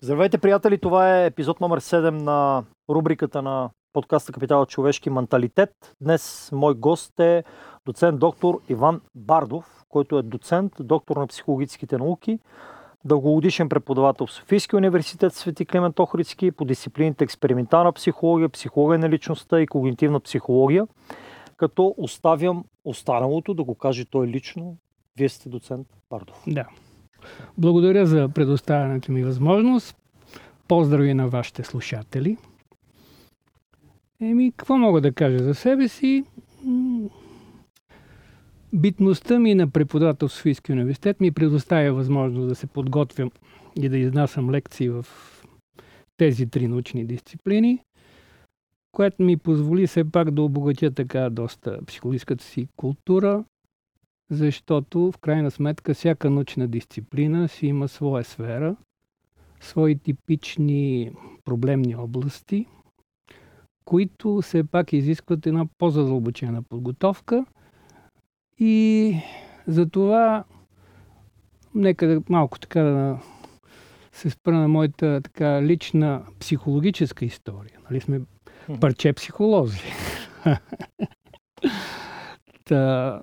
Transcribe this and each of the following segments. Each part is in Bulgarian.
Здравейте, приятели! Това е епизод номер 7 на рубриката на подкаста Капитал човешки менталитет. Днес мой гост е доцент доктор Иван Бардов, който е доцент, доктор на психологическите науки, дългогодишен преподавател в Софийския университет Свети Климент Охридски по дисциплините експериментална психология, психология на личността и когнитивна психология, като оставям останалото да го каже той лично. Вие сте доцент Бардов. Да. Благодаря за предоставянето ми възможност. Поздрави на вашите слушатели. Еми, какво мога да кажа за себе си? Битността ми на преподавател в Софийския университет ми предоставя възможност да се подготвям и да изнасям лекции в тези три научни дисциплини, което ми позволи все пак да обогатя така доста психологическата си култура, защото в крайна сметка всяка научна дисциплина си има своя сфера, свои типични проблемни области, които все пак изискват една по-задълбочена подготовка и за това нека малко така да се спра на моята така лична психологическа история. Нали сме парче психолози. Та,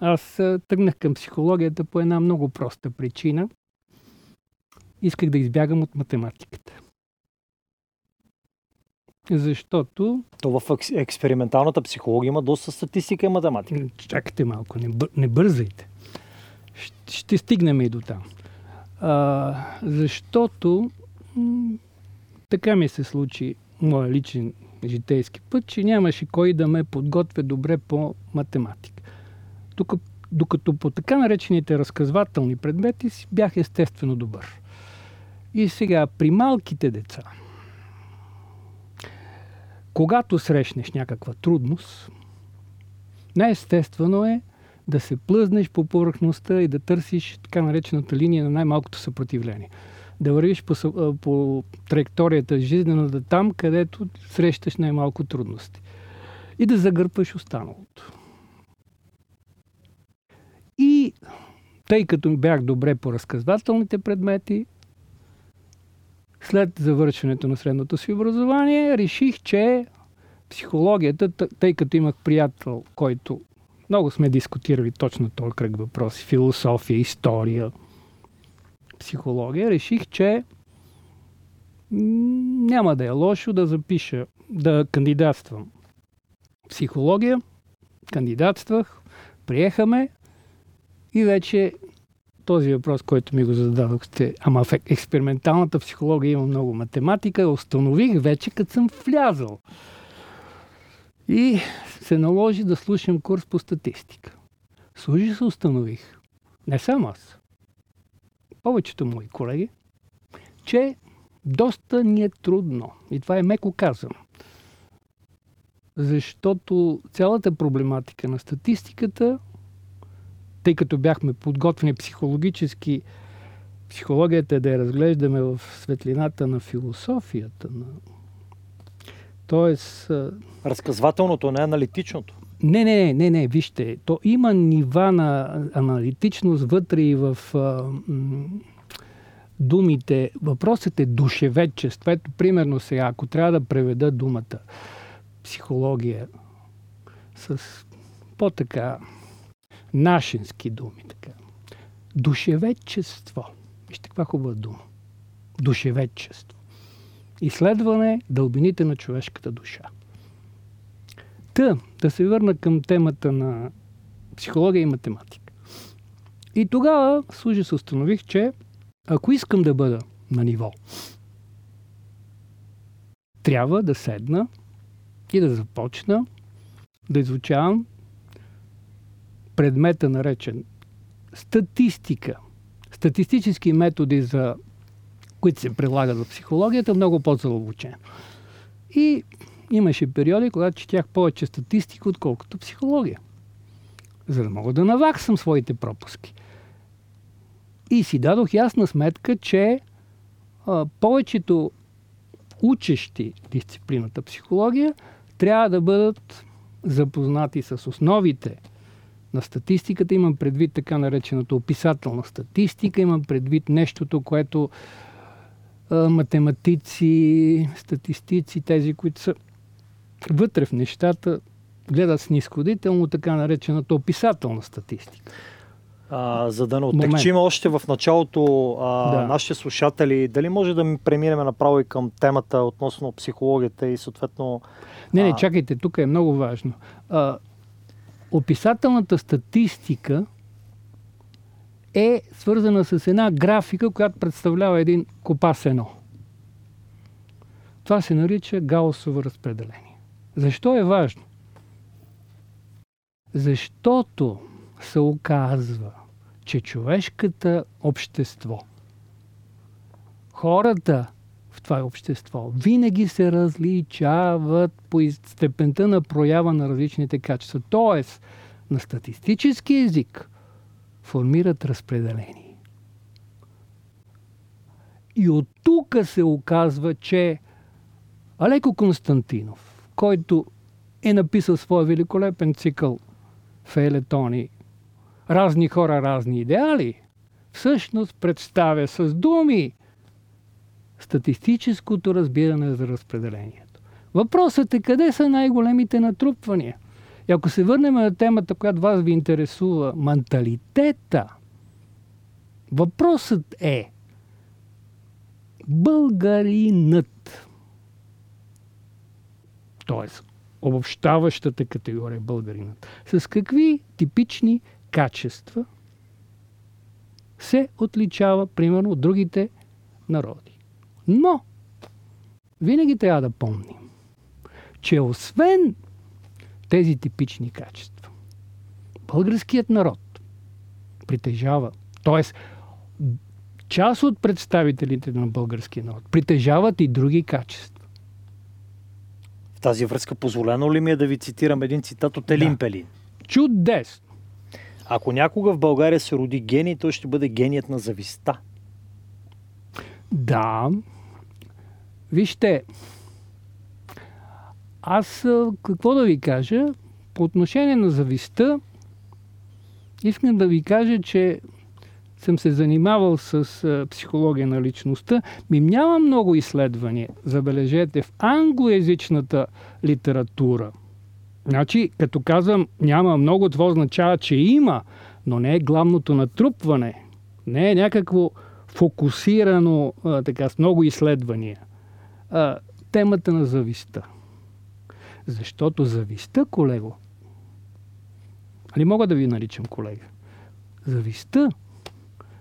аз тръгнах към психологията по една много проста причина. Исках да избягам от математиката. Защото... То в експерименталната психология има доста статистика и математика. Чакайте малко, не, бър, не бързайте. Ще, ще стигнем и до там. А, защото м- така ми се случи моя личен житейски път, че нямаше кой да ме подготвя добре по математика. Тук, докато по така наречените разказвателни предмети си бях естествено добър. И сега, при малките деца, когато срещнеш някаква трудност, най-естествено е да се плъзнеш по повърхността и да търсиш така наречената линия на най-малкото съпротивление да вървиш по, по траекторията жизнената там, където срещаш най-малко трудности. И да загърпаш останалото. И тъй като бях добре по разказвателните предмети, след завършването на средното си образование, реших, че психологията, тъй като имах приятел, който много сме дискутирали точно този кръг въпроси, философия, история – психология, реших, че няма да е лошо да запиша, да кандидатствам психология. Кандидатствах, приехаме и вече този въпрос, който ми го зададохте, ама в експерименталната психология има много математика, установих вече като съм влязал. И се наложи да слушам курс по статистика. Служи се установих. Не само аз повечето мои колеги, че доста ни е трудно. И това е меко казано. Защото цялата проблематика на статистиката, тъй като бяхме подготвени психологически, психологията е да я разглеждаме в светлината на философията. На... Тоест... Разказвателното, не аналитичното. Не, не, не, не, вижте, то има нива на аналитичност вътре и в а, м- думите. Въпросът е душеведчество. Ето, примерно сега, ако трябва да преведа думата психология с по-така нашински думи, така. Душеведчество. Вижте каква хубава дума. Душеведчество. Изследване дълбините на човешката душа. Та, да се върна към темата на психология и математика. И тогава служи се установих, че ако искам да бъда на ниво, трябва да седна и да започна да изучавам предмета наречен статистика. Статистически методи, за които се прилагат в психологията, много по-задълбочено. И имаше периоди, когато четях повече статистика, отколкото психология. За да мога да наваксам своите пропуски. И си дадох ясна сметка, че а, повечето учещи дисциплината психология трябва да бъдат запознати с основите на статистиката. Имам предвид така наречената описателна статистика, имам предвид нещото, което математици, статистици, тези, които са вътре в нещата, гледат снисходително така наречената описателна статистика. А, за да не оттекчим още в началото а, да. нашите слушатели, дали може да ми преминем направо и към темата относно психологията и съответно... Не, не, чакайте, тук е много важно. А, описателната статистика е свързана с една графика, която представлява един копас едно. Това се нарича гаусово разпределение. Защо е важно? Защото се оказва, че човешката общество, хората в това общество винаги се различават по степента на проява на различните качества. Тоест, на статистически език формират разпределение. И от тук се оказва, че Алеко Константинов, който е написал своя великолепен цикъл Фейлетони разни хора, разни идеали, всъщност представя с думи статистическото разбиране за разпределението. Въпросът е къде са най-големите натрупвания. И ако се върнем на темата, която вас ви интересува, менталитета, въпросът е българинът, т.е. обобщаващата категория българинът, с какви типични качества се отличава, примерно, от другите народи. Но, винаги трябва да помним, че освен тези типични качества, българският народ притежава, т.е. част от представителите на българския народ притежават и други качества. В тази връзка позволено ли ми е да ви цитирам един цитат от Елин да. Пелин? Чудесно! Ако някога в България се роди гений, той ще бъде геният на зависта. Да. Вижте, аз какво да ви кажа? По отношение на зависта, искам да ви кажа, че съм се занимавал с психология на личността. Ми няма много изследвания, забележете, в англоязичната литература – Значи, като казвам няма много, това означава, че има, но не е главното натрупване. Не е някакво фокусирано а, така, с много изследвания. А, темата на зависта. Защото зависта, колего, али мога да ви наричам колега? Зависта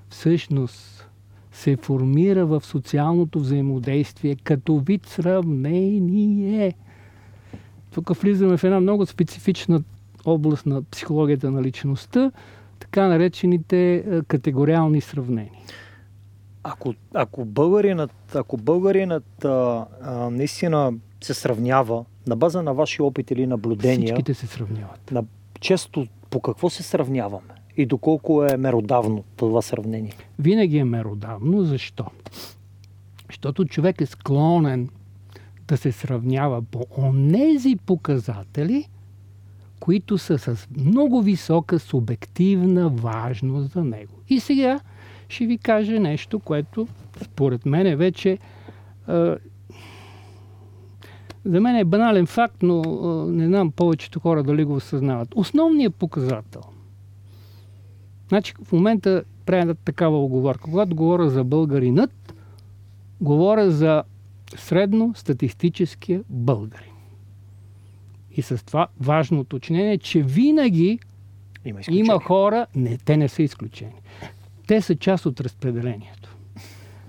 всъщност се формира в социалното взаимодействие като вид сравнение – тук влизаме в една много специфична област на психологията на личността, така наречените е, категориални сравнения. Ако, ако българинът, ако българинът а, а, наистина се сравнява на база на ваши опит или наблюдения... Всичките се сравняват. На, често по какво се сравняваме? И доколко е меродавно това сравнение? Винаги е меродавно. Защо? Защото човек е склонен да се сравнява по онези показатели, които са с много висока субективна важност за него. И сега ще ви кажа нещо, което според мен е вече за мен е банален факт, но не знам повечето хора дали го осъзнават. Основният показател. Значи в момента правя такава оговорка. Когато говоря за българинът, говоря за средно статистическия българин. И с това важно уточнение, че винаги има, има хора, не, те не са изключени. Те са част от разпределението.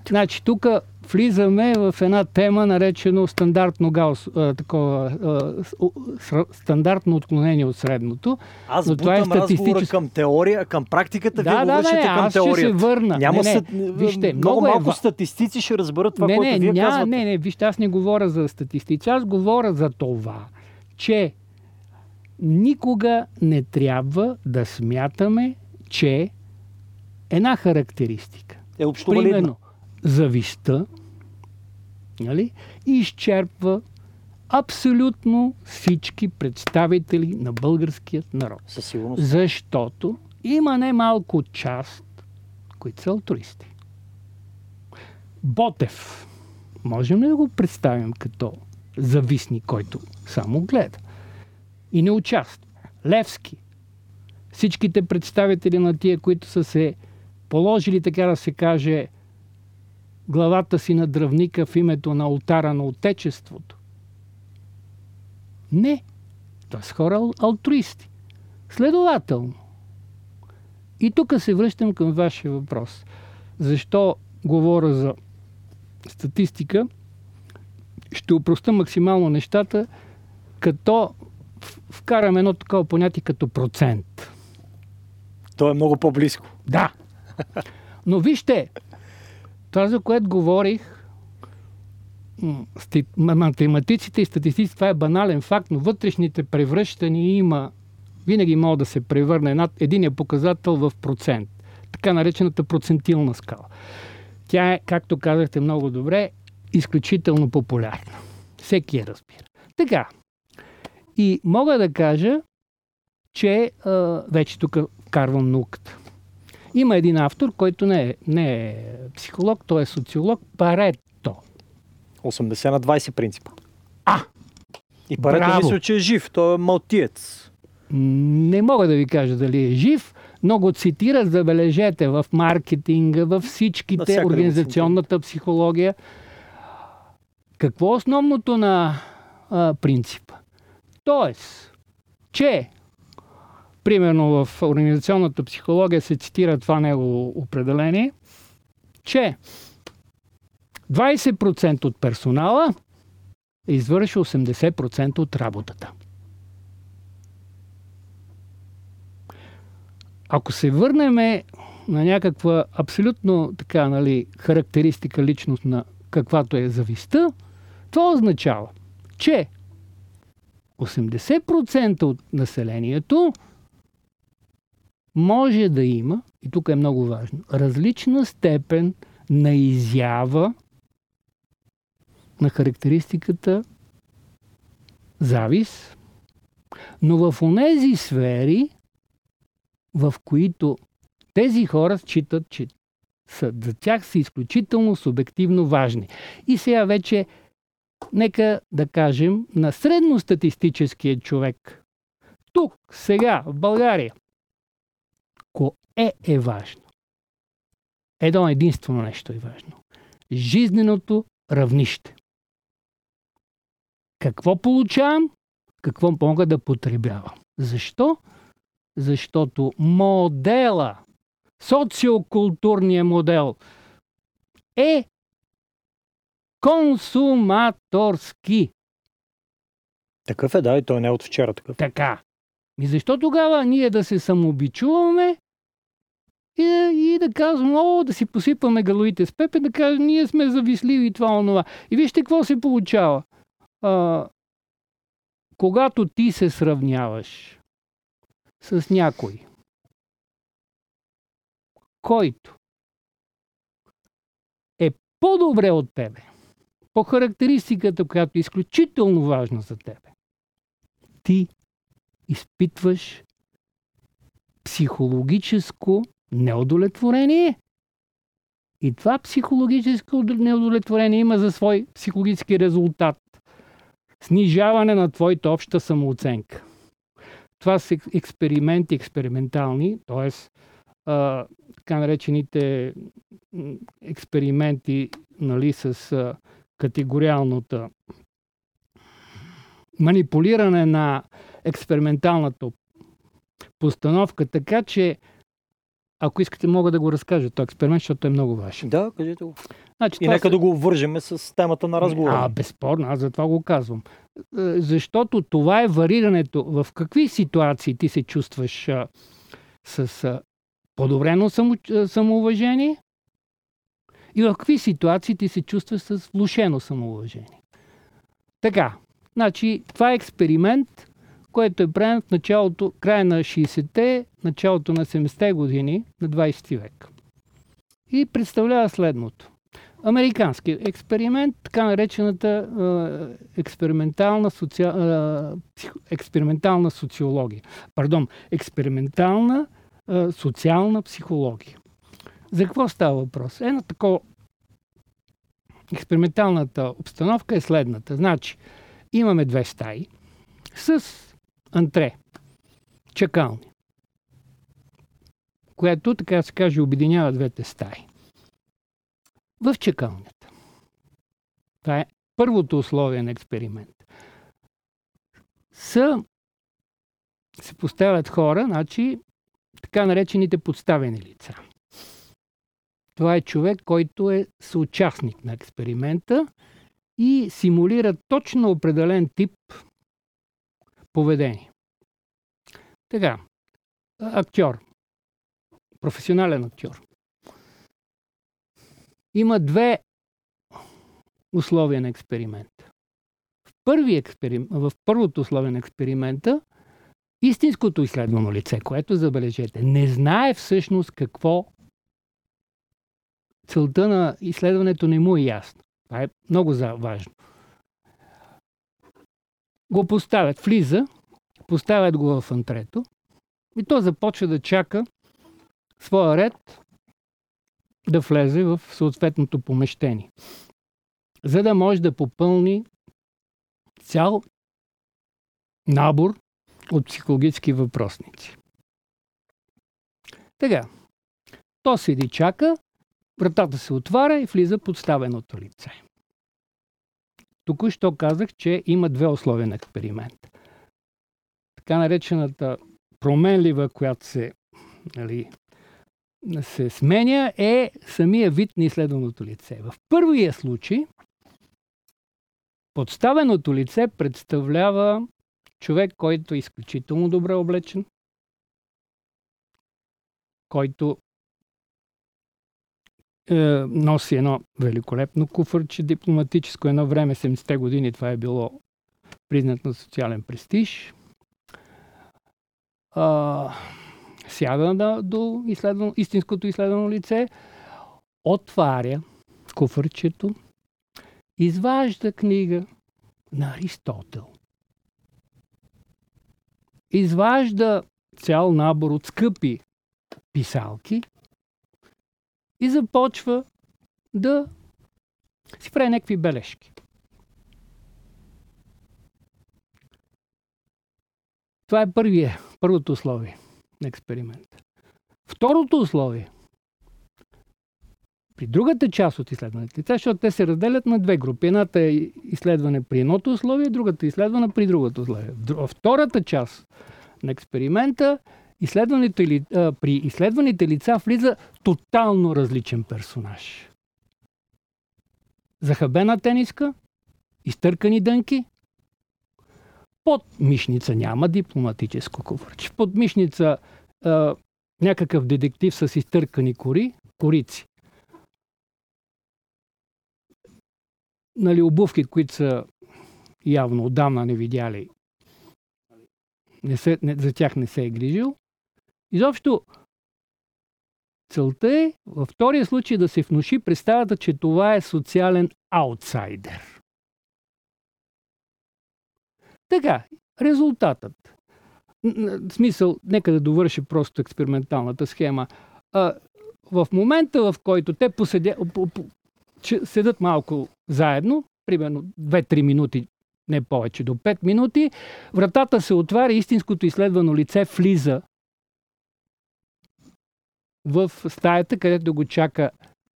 Значи тук влизаме в една тема, наречено стандартно гаус, а, такова, а, стандартно отклонение от средното. Аз но това е статистически... към теория, към практиката, да, вие да, да, към аз теорията. ще се върна. Няма не, не, вижте, много, много е малко е... статистици ще разберат това, не, което не, вие ня, казвате. Не, не, вижте, аз не говоря за статистици, аз говоря за това, че никога не трябва да смятаме, че една характеристика. Е общо Примерно, зависта, нали, изчерпва абсолютно всички представители на българският народ. Със сигурност. Защото има немалко част, които са алтруисти. Ботев можем ли да го представим като зависник, който само гледа и не участва? Левски, всичките представители на тия, които са се положили, така да се каже, главата си на дръвника в името на алтара на Отечеството. Не. Това са хора алтруисти. Следователно. И тук се връщам към вашия въпрос. Защо говоря за статистика? Ще упроста максимално нещата, като вкарам едно такова понятие като процент. То е много по-близко. Да. Но вижте, това, за което говорих, математиците и статистиците, това е банален факт, но вътрешните превръщания има, винаги могат да се превърне над единия показател в процент. Така наречената процентилна скала. Тя е, както казахте много добре, изключително популярна. Всеки я разбира. Така. И мога да кажа, че а, вече тук карвам науката. Има един автор, който не е, не е психолог, той е социолог, Парето. 80 на 20 принципа. А! И Парето мисля, че е жив. Той е малтиец. Не мога да ви кажа дали е жив, но го цитира, забележете, в маркетинга, във всичките, организационната психология. Какво е основното на а, принципа? Тоест, че примерно в организационната психология се цитира това негово определение, че 20% от персонала извърши 80% от работата. Ако се върнем на някаква абсолютно така, нали, характеристика личност на каквато е зависта, това означава, че 80% от населението може да има, и тук е много важно, различна степен на изява на характеристиката завис, но в онези сфери, в които тези хора считат, че са, за тях са изключително субективно важни. И сега вече, нека да кажем, на средностатистическия човек, тук, сега, в България, Кое е важно? Едно единствено нещо е важно. Жизненото равнище. Какво получавам? Какво мога да потребявам? Защо? Защото модела, социокултурният модел е консуматорски. Такъв е, да, и той не е от вчера такъв. Така. И защо тогава ние да се самообичуваме и да, и да казваме, о, да си посипваме галоите с пепе, да кажем, ние сме зависливи и това, онова. И вижте какво се получава. А, когато ти се сравняваш с някой, който е по-добре от тебе, по характеристиката, която е изключително важна за тебе, ти изпитваш психологическо неудовлетворение. И това психологическо неудовлетворение има за свой психологически резултат. Снижаване на твоята обща самооценка. Това са експерименти, експериментални, т.е. така наречените експерименти нали, с а, категориалната манипулиране на експерименталната постановка, така че ако искате, мога да го разкажа този експеримент, защото е много важен. Да, кажете го. Значи, и нека са... да го вържеме с темата на разговора. А, безспорно, аз затова го казвам. Е, защото това е варирането. В какви ситуации ти се чувстваш а, с а, подобрено само, самоуважение и в какви ситуации ти се чувстваш с влушено самоуважение. Така, значи това е експеримент, което е правен в началото, края на 60-те, началото на 70-те години на 20 век. И представлява следното. Американски експеримент, така наречената е, експериментална, соци... е, експериментална социология. Пардон, експериментална е, социална психология. За какво става въпрос? Едно такова експерименталната обстановка е следната. Значи, имаме две стаи с антре, чакални, което, така се каже, обединява двете стаи. В чакалнята. Това е първото условие на експеримент. Са, се поставят хора, значи така наречените подставени лица. Това е човек, който е съучастник на експеримента и симулира точно определен тип поведение. Така, актьор, професионален актьор. Има две условия на експеримента. В, първи експерим... в първото условие на експеримента истинското изследвано лице, което забележете, не знае всъщност какво целта на изследването не му е ясно. Това е много важно. Го поставят, влиза, поставят го в антрето и то започва да чака своя ред да влезе в съответното помещение, за да може да попълни цял набор от психологически въпросници. Така, то седи чака, вратата се отваря и влиза подставеното лице. Току-що казах, че има две условия на експеримент. Така наречената променлива, която се, нали, се сменя, е самия вид на изследваното лице. В първия случай подставеното лице представлява човек, който е изключително добре облечен, който е, носи едно великолепно куфърче дипломатическо. Едно време, 70-те години, това е било признат на социален престиж. А, сяда на, до изследвано, истинското изследвано лице, отваря куфърчето, изважда книга на Аристотел. Изважда цял набор от скъпи писалки и започва да си прави някакви бележки. Това е първие, първото условие на експеримента. Второто условие при другата част от изследването, защото те се разделят на две групи. Едната е изследване при едното условие, другата е изследване при другото условие. Втората част на експеримента изследваните, а, при изследваните лица влиза тотално различен персонаж. Захабена тениска, изтъркани дънки, под мишница няма дипломатическо ковърче. Под мишница а, някакъв детектив с изтъркани кори, корици. Нали, обувки, които са явно отдавна не видяли, не се, не, за тях не се е грижил. Изобщо, целта е във втория случай да се внуши представата, че това е социален аутсайдер. Така, резултатът. В смисъл, нека да довърши просто експерименталната схема. А, в момента, в който те поседя, по, по, че седат малко заедно, примерно 2-3 минути, не повече, до 5 минути, вратата се отваря, истинското изследвано лице влиза в стаята, където го чака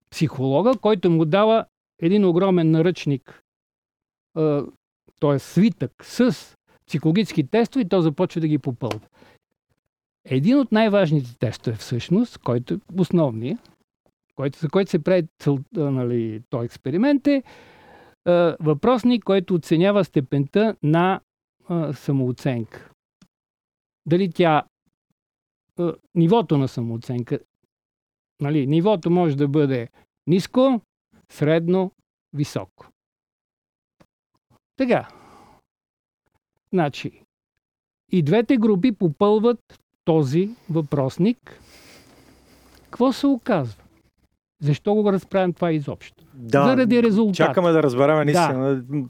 психолога, който му дава един огромен наръчник, т.е. свитък с психологически тестове и то започва да ги попълва. Един от най-важните тестове всъщност, който е основният, който, за който се прави цъл, нали, този експеримент е въпросник, който оценява степента на а, самооценка. Дали тя а, нивото на самооценка Нали, нивото може да бъде ниско, средно, високо. Така. Значи, и двете групи попълват този въпросник. Какво се оказва? Защо го разправям това изобщо? Да, Заради резултат. Чакаме да разберем наистина. Да.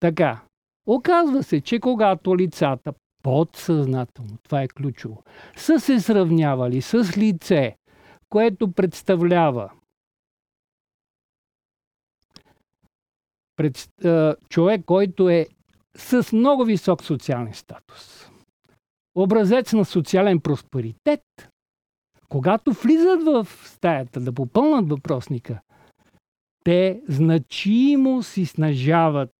Така. Оказва се, че когато лицата подсъзнателно, това е ключово, са се сравнявали с лице, което представлява. Пред, а, човек, който е с много висок социален статус, образец на социален просперитет, когато влизат в стаята да попълнат въпросника, те значимо си снажават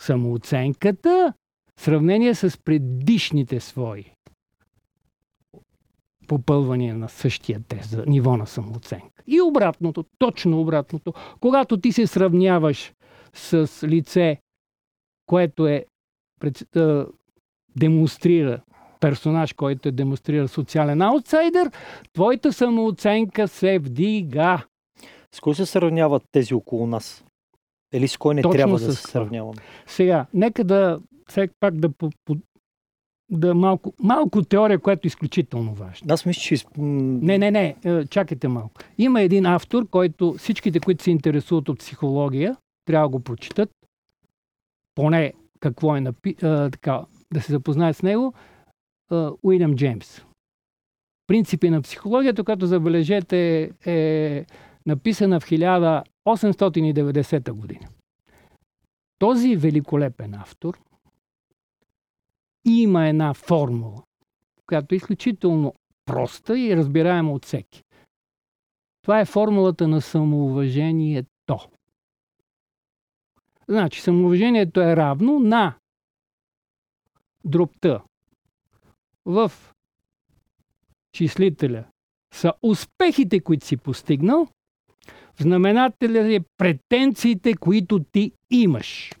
самооценката в сравнение с предишните свои попълвания на същия тест за ниво на самооценка. И обратното, точно обратното. Когато ти се сравняваш с лице, което е пред, е, демонстрира персонаж, който е демонстрира социален аутсайдер, твоята самооценка се вдига. С кой се сравняват тези около нас? Или с кой не Точно трябва да се сравняваме? Сега, нека да все пак да, да малко, малко теория, която е изключително важна. Аз мисля, че... Не, не, не, е, чакайте малко. Има един автор, който всичките, които се интересуват от психология, трябва да го прочитат. Поне какво е напи... а, така, да се запознаят с него. Уилям Джеймс. Принципи на психологията, като забележете е написана в 1890 година. Този великолепен автор има една формула, която е изключително проста и разбираема от всеки. Това е формулата на самоуважението. Значи, самоуважението е равно на дробта в числителя са успехите, които си постигнал, в знаменателя е претенциите, които ти имаш.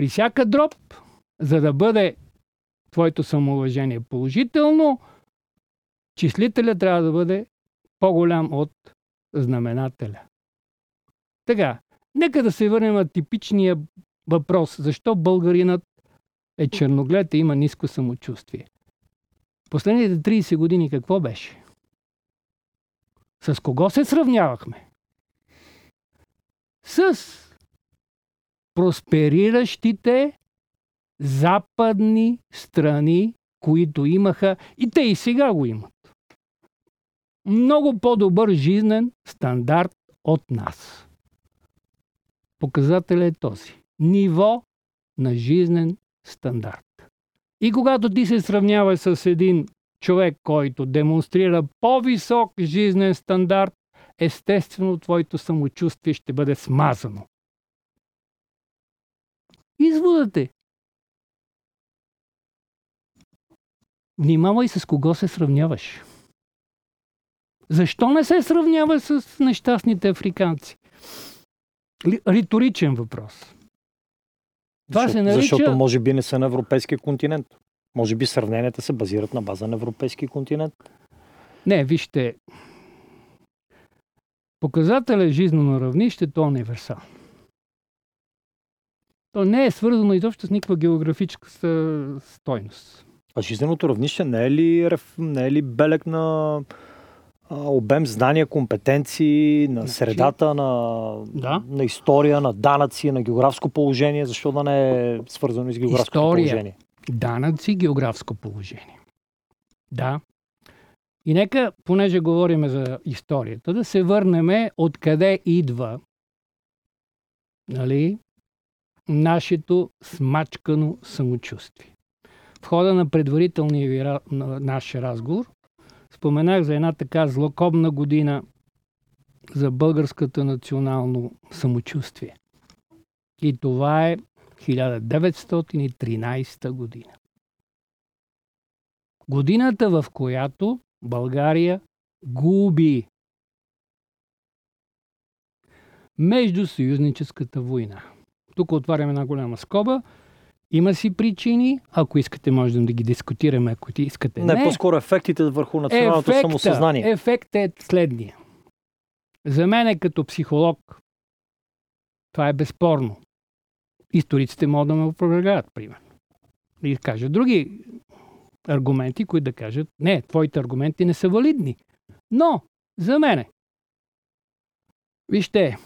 При всяка дроб, за да бъде твоето самоуважение положително, числителя трябва да бъде по-голям от знаменателя. Така, нека да се върнем на типичния въпрос. Защо българинът е черноглед и има ниско самочувствие? Последните 30 години какво беше? С кого се сравнявахме? С проспериращите западни страни, които имаха и те и сега го имат. Много по-добър жизнен стандарт от нас. Показателят е този. Ниво на жизнен стандарт. И когато ти се сравняваш с един човек, който демонстрира по-висок жизнен стандарт, естествено твоето самочувствие ще бъде смазано. Изводът е. Внимавай с кого се сравняваш. Защо не се сравнява с нещастните африканци? Риторичен въпрос. Това Защо, се нарича... Защото може би не са на европейския континент. Може би сравненията се базират на база на европейски континент. Не, вижте. Показателя жизнено равнище, то е универсал. То не е свързано изобщо с никаква географическа стойност. А жизненото равнище не е ли, не е ли белег на обем знания, компетенции, на значи, средата, на, да. на история, на данъци, на географско положение, защо да не е свързано с географско положение? данъци, географско положение. Да. И нека, понеже говорим за историята, да се върнем откъде идва нали, нашето смачкано самочувствие. В хода на предварителния ви, на наш разговор споменах за една така злокобна година за българската национално самочувствие. И това е 1913 година. Годината, в която България губи между съюзническата война. Тук отваряме една голяма скоба. Има си причини, ако искате, можем да ги дискутираме, ако ти искате. Не, не. по-скоро ефектите върху националното Ефекта, самосъзнание. Ефектът е следния. За мен е като психолог. Това е безспорно историците могат да ме опровергаят, примерно. И кажат други аргументи, които да кажат, не, твоите аргументи не са валидни. Но, за мене, вижте,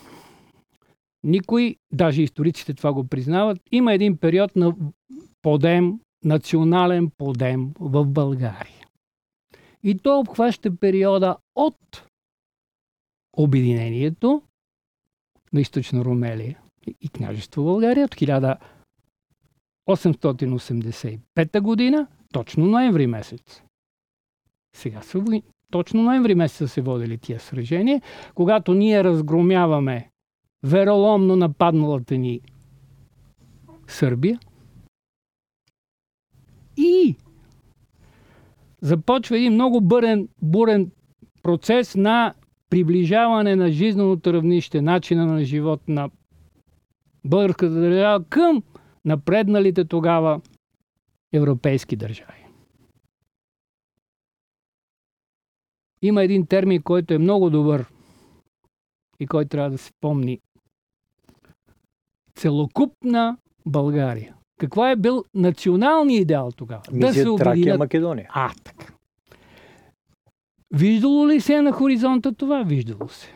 никой, даже историците това го признават, има един период на подем, национален подем в България. И то обхваща периода от обединението на източна Румелия и княжество България от 1885 година, точно ноември месец. Сега са. Точно ноември месец са се водили тия сражения, когато ние разгромяваме вероломно нападналата ни Сърбия и започва един много бърен, бурен процес на приближаване на жизненото равнище, начина на живот на българската държава към напредналите тогава европейски държави. Има един термин, който е много добър и който трябва да се помни. Целокупна България. Какво е бил националният идеал тогава? Мисля, да се обединят... Македония. А, така. Виждало ли се на хоризонта това? Виждало се.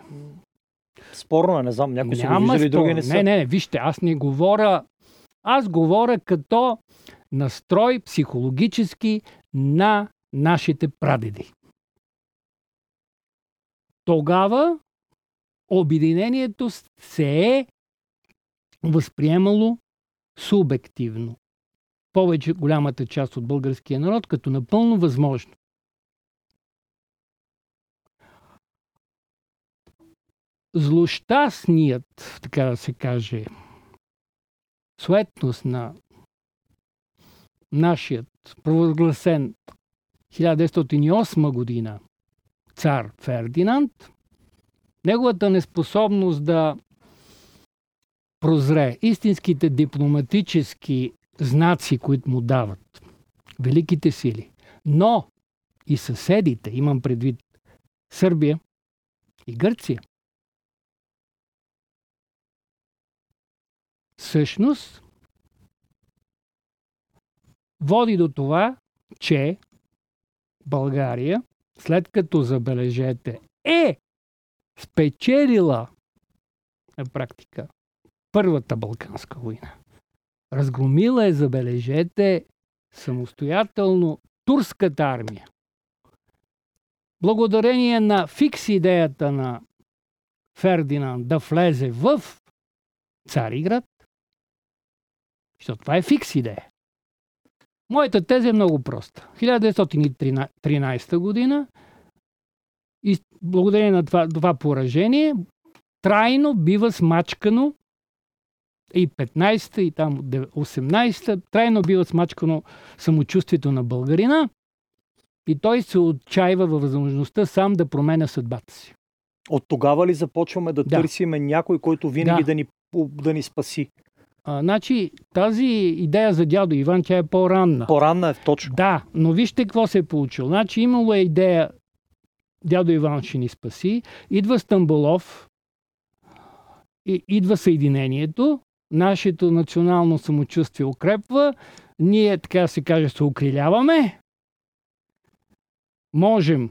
Спорно е, не знам, някои са го виждали, други не са. Не, не, вижте, аз не говоря, аз говоря като настрой психологически на нашите прадеди. Тогава обединението се е възприемало субективно. Повече голямата част от българския народ като напълно възможно. Злощастният, така да се каже, суетност на нашият провъзгласен 1908 година цар Фердинанд, неговата неспособност да прозре истинските дипломатически знаци, които му дават великите сили, но и съседите, имам предвид Сърбия и Гърция, всъщност води до това, че България, след като забележете, е спечелила на практика Първата Балканска война. Разгромила е, забележете, самостоятелно турската армия. Благодарение на фикс идеята на Фердинанд да влезе в Цариград, защото това е фикс идея. Моята теза е много проста. 1913 година и благодарение на това, това поражение трайно бива смачкано и 15-та, и там 18-та, трайно бива смачкано самочувствието на българина и той се отчаива във възможността сам да променя съдбата си. От тогава ли започваме да, да. търсиме някой, който винаги да, да, ни, да ни спаси? А, значи, тази идея за дядо Иван, тя е по-ранна. По-ранна е, точно. Да, но вижте какво се е получило. Значи, имало е идея дядо Иван ще ни спаси. Идва Стамбулов, и, идва съединението, нашето национално самочувствие укрепва, ние, така се каже, се укриляваме, можем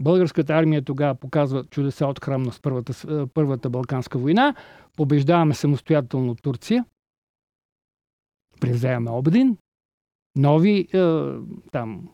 Българската армия тогава показва чудеса от храмна с първата, първата Балканска война. Побеждаваме самостоятелно Турция. Превземаме Обедин. Нови е, там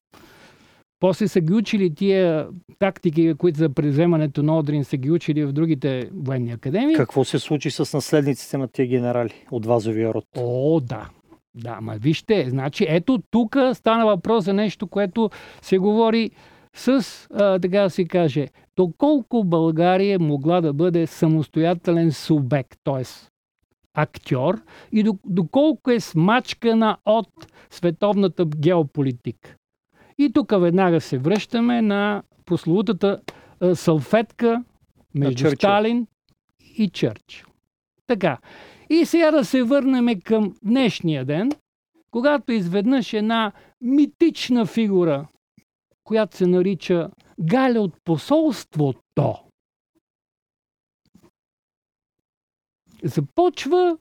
после са ги учили тия тактики, които за превземането на Одрин са ги учили в другите военни академии. Какво се случи с наследниците на тия генерали от Вазовия род? О, да. Да, ма вижте, значи ето тук стана въпрос за нещо, което се говори с, а, така да се каже, доколко България могла да бъде самостоятелен субект, т.е. актьор и доколко е смачкана от световната геополитика. И тук веднага се връщаме на прословутата салфетка между Сталин и Чърчил. Така. И сега да се върнем към днешния ден, когато изведнъж една митична фигура, която се нарича Галя от посолството, започва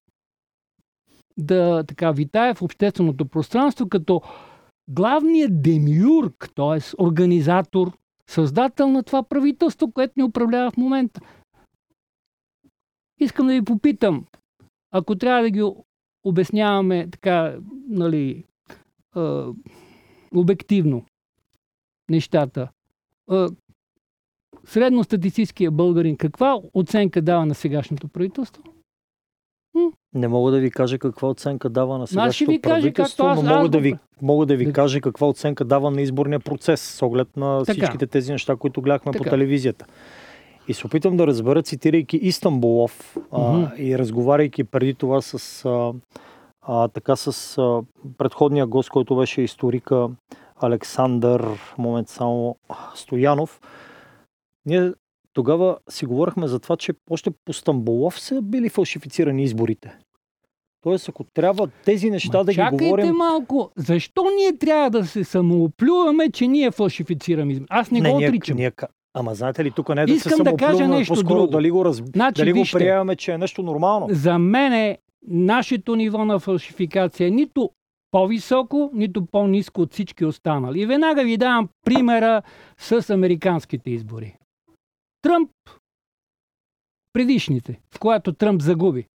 да така витае в общественото пространство като главният демиург, т.е. организатор, създател на това правителство, което ни управлява в момента. Искам да ви попитам, ако трябва да ги обясняваме така, нали, е, обективно нещата, е, средностатистическия българин каква оценка дава на сегашното правителство? Не мога да ви кажа каква оценка дава на сегашното ви кажа правителство, аз- но мога аз да ви, мога да ви кажа каква оценка дава на изборния процес, с оглед на Така. всичките тези неща, които гледахме по Така. телевизията. И се опитам да разбера, цитирайки Истанбулов а, и разговаряйки преди това с, а, а, така с а, предходния гост, който беше историка Александър, момент само, Стоянов. Ние тогава си говорихме за това, че още по Стамбулов са били фалшифицирани изборите. Тоест, ако трябва тези неща Ма да ги чакайте говорим... малко. Защо ние трябва да се самооплюваме, че ние фалшифицираме избор? Аз не, го ние, отричам. ние, ама знаете ли, тук не е да Искам се да кажа нещо по-скоро друго. дали го, раз... Значи, дали го вижте, приемаме, че е нещо нормално. за мен е нашето ниво на фалшификация е нито по-високо, нито по-низко от всички останали. И веднага ви давам примера с американските избори. Тръмп, предишните, в която Тръмп загуби.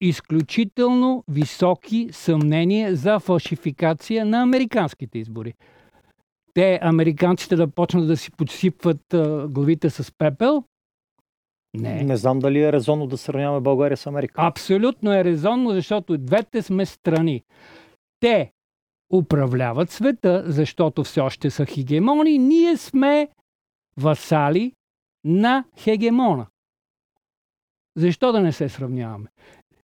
Изключително високи съмнения за фалшификация на американските избори. Те, американците, да почнат да си подсипват а, главите с пепел? Не. Не знам дали е резонно да сравняваме България с Америка. Абсолютно е резонно, защото двете сме страни. Те управляват света, защото все още са хегемони. Ние сме васали на хегемона. Защо да не се сравняваме?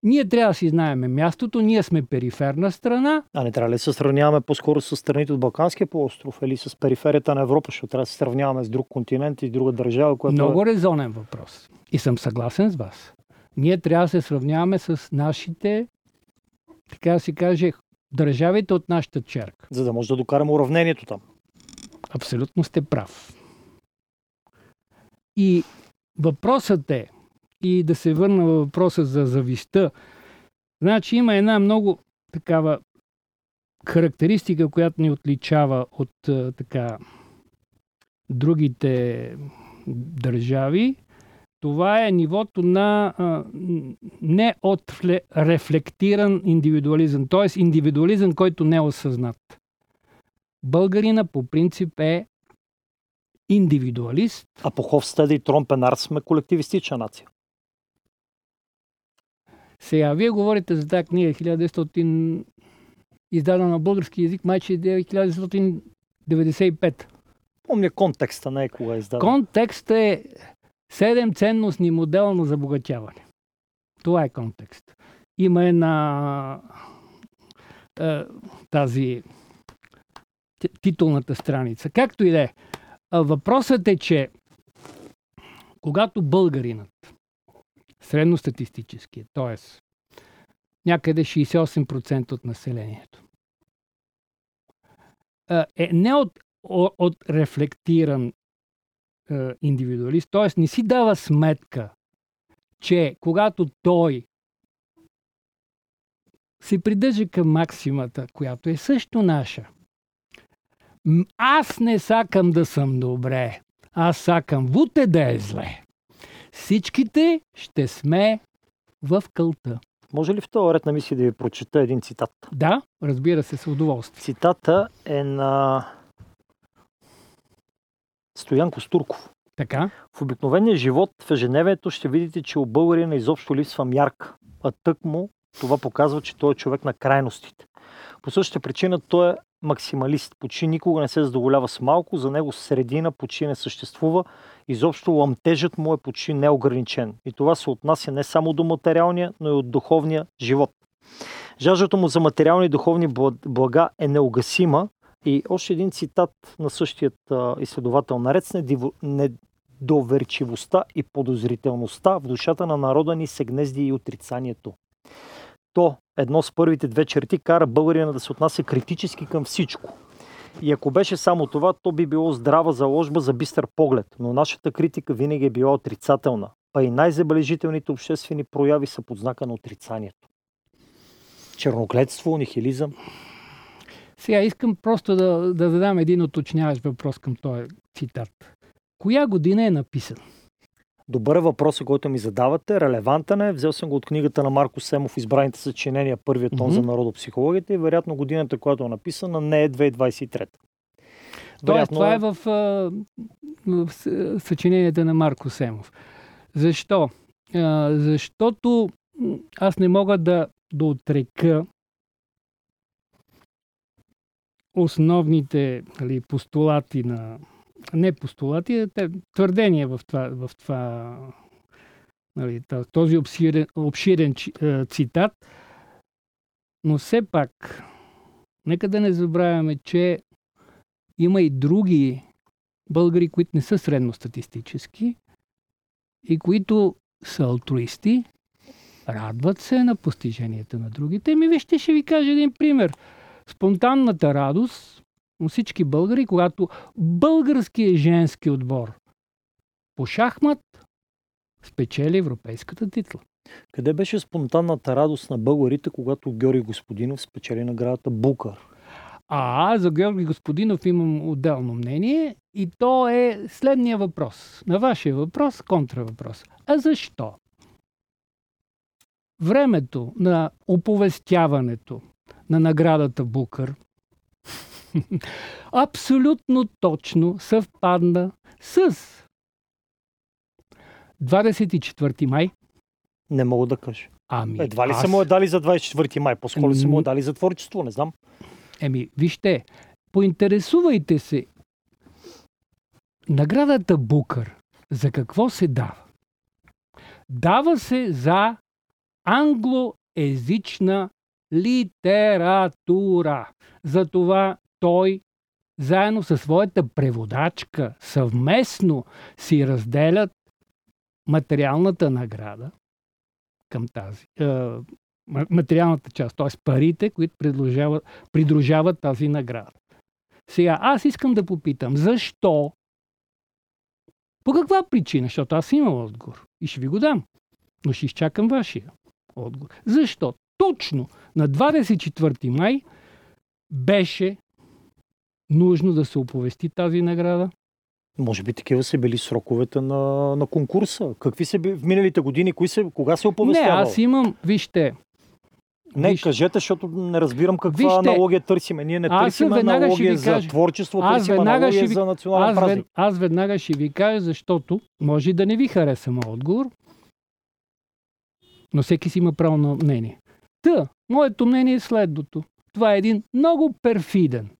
Ние трябва да си знаеме мястото, ние сме периферна страна, А не трябва ли да се сравняваме по-скоро с страните от Балканския полуостров или с периферията на Европа, защото трябва да се сравняваме с друг континент и с друга държава, която Много резонен въпрос. И съм съгласен с вас. Ние трябва да се сравняваме с нашите, така да се каже, държавите от нашата черка. за да може да докараме уравнението там. Абсолютно сте прав. И въпросът е, и да се върна във въпроса за завистта, значи има една много такава характеристика, която ни отличава от така другите държави. Това е нивото на а, не от рефлектиран индивидуализъм, т.е. индивидуализъм, който не е осъзнат. Българина по принцип е индивидуалист. А по Хофстеда и Тромпенар сме колективистична нация. Сега, вие говорите за тази книга 1900, издадена на български язик, майче е 1995. Помня контекста, не е кога е издаден. Контекст е седем ценностни модела на забогатяване. Това е контекст. Има една е, тази титулната страница. Както и да е. Въпросът е, че когато българинът, средностатистически, т.е. някъде 68% от населението, е не от, от рефлектиран индивидуалист, т.е. не си дава сметка, че когато той се придържа към максимата, която е също наша. Аз не сакам да съм добре, аз сакам вуте да е зле. Всичките ще сме в кълта. Може ли в този ред на мисли да ви прочета един цитат? Да, разбира се, с удоволствие. Цитата е на Стоян Костурков. Така, В обикновения живот, в ежедневието ще видите, че у българина изобщо липсва мярка, а тък му това показва, че той е човек на крайностите. По същата причина той е максималист. Почти никога не се задоволява с малко, за него средина почти не съществува, изобщо ламтежът му е почти неограничен. И това се отнася не само до материалния, но и от духовния живот. Жаждата му за материални и духовни бла- блага е неугасима и още един цитат на същият изследовател. Наред с недоверчивостта и подозрителността в душата на народа ни се гнезди и отрицанието. То, едно с първите две черти, кара българина да се отнася критически към всичко. И ако беше само това, то би било здрава заложба за бистър поглед, но нашата критика винаги е била отрицателна, па и най-забележителните обществени прояви са под знака на отрицанието. Черногледство, нихилизъм. сега искам просто да, да задам един уточняващ въпрос към този цитат. Коя година е написан? Добър е въпросът, който ми задавате. Релевантен е. Взел съм го от книгата на Марко Семов, избраните съчинения, първият тон Мгм. за народопсихологията и вероятно годината, която е написана, не е 2023. Вероятно това е- в, в съчиненията на Марко Семов. Защо? Защото аз не мога да, да отрека основните нали, постулати на... Не постулати, а те, твърдения в това, в това нали, този обширен, обширен цитат. Но все пак, нека да не забравяме, че има и други българи, които не са средностатистически и които са алтруисти, радват се на постиженията на другите. Ми вижте, ще ви кажа един пример. Спонтанната радост на всички българи, когато българският женски отбор по шахмат спечели европейската титла. Къде беше спонтанната радост на българите, когато Георги Господинов спечели наградата Букър? А за Георги Господинов имам отделно мнение и то е следния въпрос. На вашия въпрос, контравъпрос. А защо? Времето на оповестяването на наградата Букър абсолютно точно съвпадна с 24 май. Не мога да кажа. Ами, Едва ли аз... са му е дали за 24 май? По-скоро са му е дали за творчество, не знам. Еми, вижте, поинтересувайте се. Наградата Букър за какво се дава? Дава се за англоезична литература. Затова той заедно със своята преводачка съвместно си разделят материалната награда към тази. Е, ма- материалната част, т.е. парите, които придружават, придружават тази награда. Сега, аз искам да попитам, защо? По каква причина? Защото аз имам отговор и ще ви го дам. Но ще изчакам вашия отговор. Защо? Точно на 24 май беше нужно да се оповести тази награда. Може би такива са били сроковете на, на конкурса. Какви са били в миналите години? Кои са, кога се Не, оповестява? аз имам, вижте, Не, виж- кажете, защото не разбирам каква Вижте, аналогия търсиме. Ние не търсим аналогия за кажа. творчество, Аз търсим аналогия ви- за национален аз, празник. вед, аз веднага ще ви кажа, защото може и да не ви хареса моят отговор, но всеки си има право на мнение. Та, моето мнение е следното. Това е един много перфиден.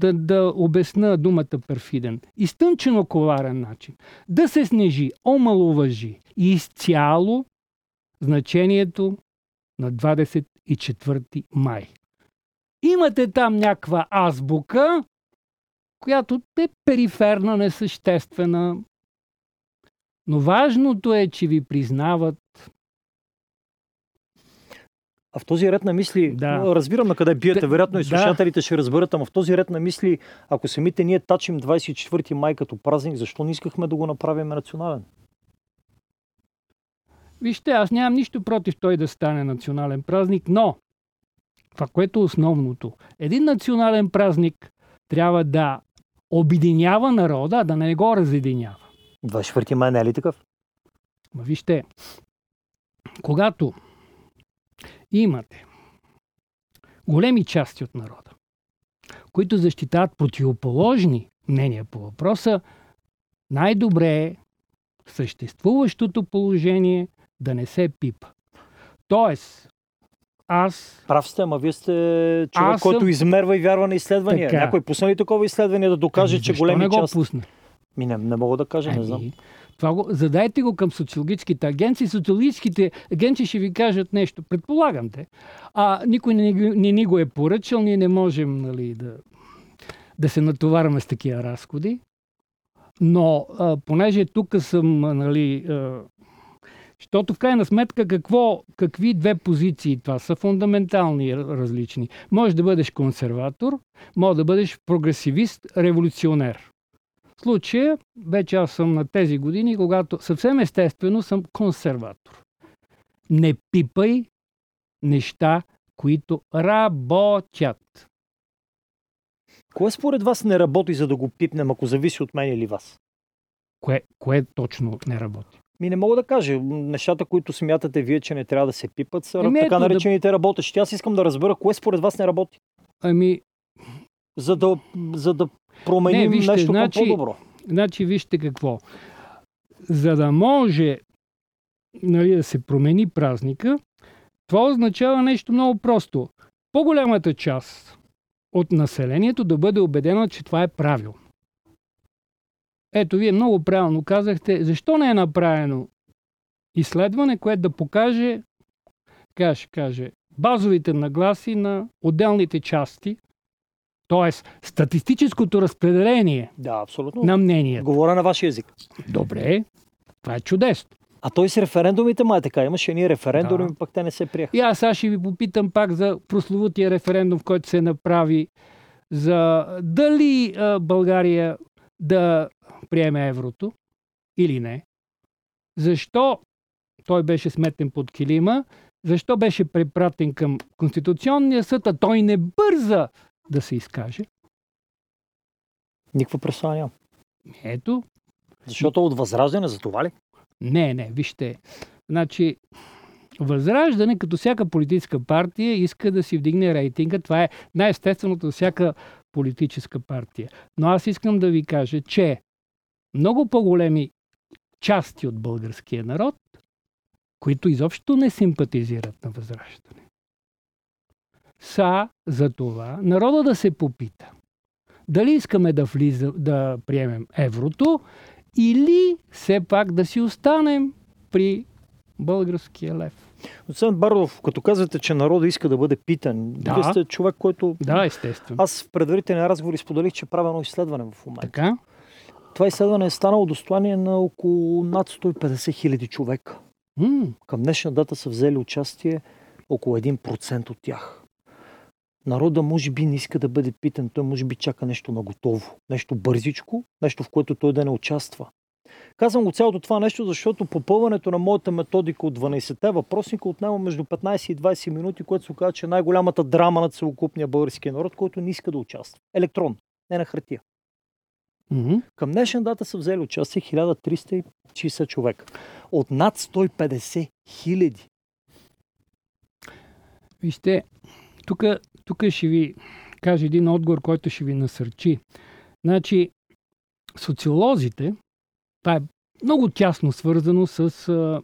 Да, да обясна думата перфиден. Изтънчено коварен начин. Да се снежи, омалуважи изцяло значението на 24 май. Имате там някаква азбука, която е периферна, несъществена. Но важното е, че ви признават. А в този ред на мисли, Да. разбирам на къде биете, Те- вероятно и да. слушателите ще разберат, ама в този ред на мисли, ако самите ние тачим 24 май като празник, защо не искахме да го направим национален? Вижте, аз нямам нищо против той да стане национален празник, но това, което е основното, един национален празник трябва да обединява народа, а да не го разединява. 24 май не е ли такъв? Ма вижте, когато имате големи части от народа, които защитават противоположни мнения по въпроса, най-добре е съществуващото положение да не се пипа. Тоест, аз Прав сте, ама вие сте човек, Аз съм- който измерва и вярва на изследвания. Така. Някой пусна ли такова изследване да докаже, Ами, че големи не го части... пусна? Ми не, не мога да кажа, не знам. Това го, задайте го към социологическите агенции. Социологическите агенции ще ви кажат нещо. Предполагам те. А никой не, не ни го е поръчал. Ние не можем нали, да, да се натоварваме с такива разходи. Но а, понеже тук съм, нали, а, защото в крайна сметка какво, какви две позиции това са фундаментални различни. Може да бъдеш консерватор, може да бъдеш прогресивист, революционер. В случая, вече аз съм на тези години, когато съвсем естествено съм консерватор. Не пипай неща, които работят. Кое според вас не работи, за да го пипнем, ако зависи от мен или вас? Кое, кое точно не работи? Ми не мога да кажа. Нещата, които смятате вие, че не трябва да се пипат, са Еми, така ето да- наречените работещи. Аз искам да разбера, кое според вас не работи. Ами, за да, за да променим Не, вижте, нещо значи- по-добро. Значи, вижте какво. За да може нали, да се промени празника, това означава нещо много просто. По-голямата част от населението да бъде убедено, че това е правилно. Ето, вие много правилно казахте, защо не е направено изследване, което да покаже, така ще каже, базовите нагласи на отделните части, т.е. статистическото разпределение Да, абсолютно. на мнението. Говоря на вашия език. Добре, това е чудесно. А той с референдумите ма е така. Имаше ние референдуми, Да. пък те не се приеха. И аз сега ще ви попитам пак за прословутия референдум, в който се направи за дали а, България да приеме еврото или не. Защо той беше сметен под килима, защо беше препратен към Конституционния съд, а той не бърза да се изкаже. Никаква представа нямам. Ето, Защото от възраждане за това ли? Не, не, вижте. Значи, Възраждане, като всяка политическа партия, иска да си вдигне рейтинга. Това е най-естественото за всяка политическа партия. Но аз искам да ви кажа, че много по-големи части от българския народ, които изобщо не симпатизират на Възраждане, са за това народа да се попита дали искаме да, влиза, да приемем еврото или все пак да си останем при българския лев. Доцент Бардов, като казвате, че народа иска да бъде питан, Да. вие сте човек, който... Да, естествено. Аз в предварителен разговор споделих, че правя едно изследване в момента. Така? Това изследване е станало достояние на около над 150 хиляди човека. М, Към днешна дата са взели участие около 1% от тях. Народа може би не иска да бъде питан, той може би чака нещо на готово, нещо бързичко, нещо в което той да не участва. Казвам го цялото това нещо, защото попълването на моята методика от 12-те въпросника отнема между 15 и 20 минути, което се оказа, че е най-голямата драма на целокупния български народ, който не иска да участва. Електрон, не на хартия. м, Към днешна дата са взели участие 1360 човека. От над 150 хиляди. Вижте, тук, ще ви кажа един отговор, който ще ви насърчи. Значи, социолозите, това е много тясно свързано с а,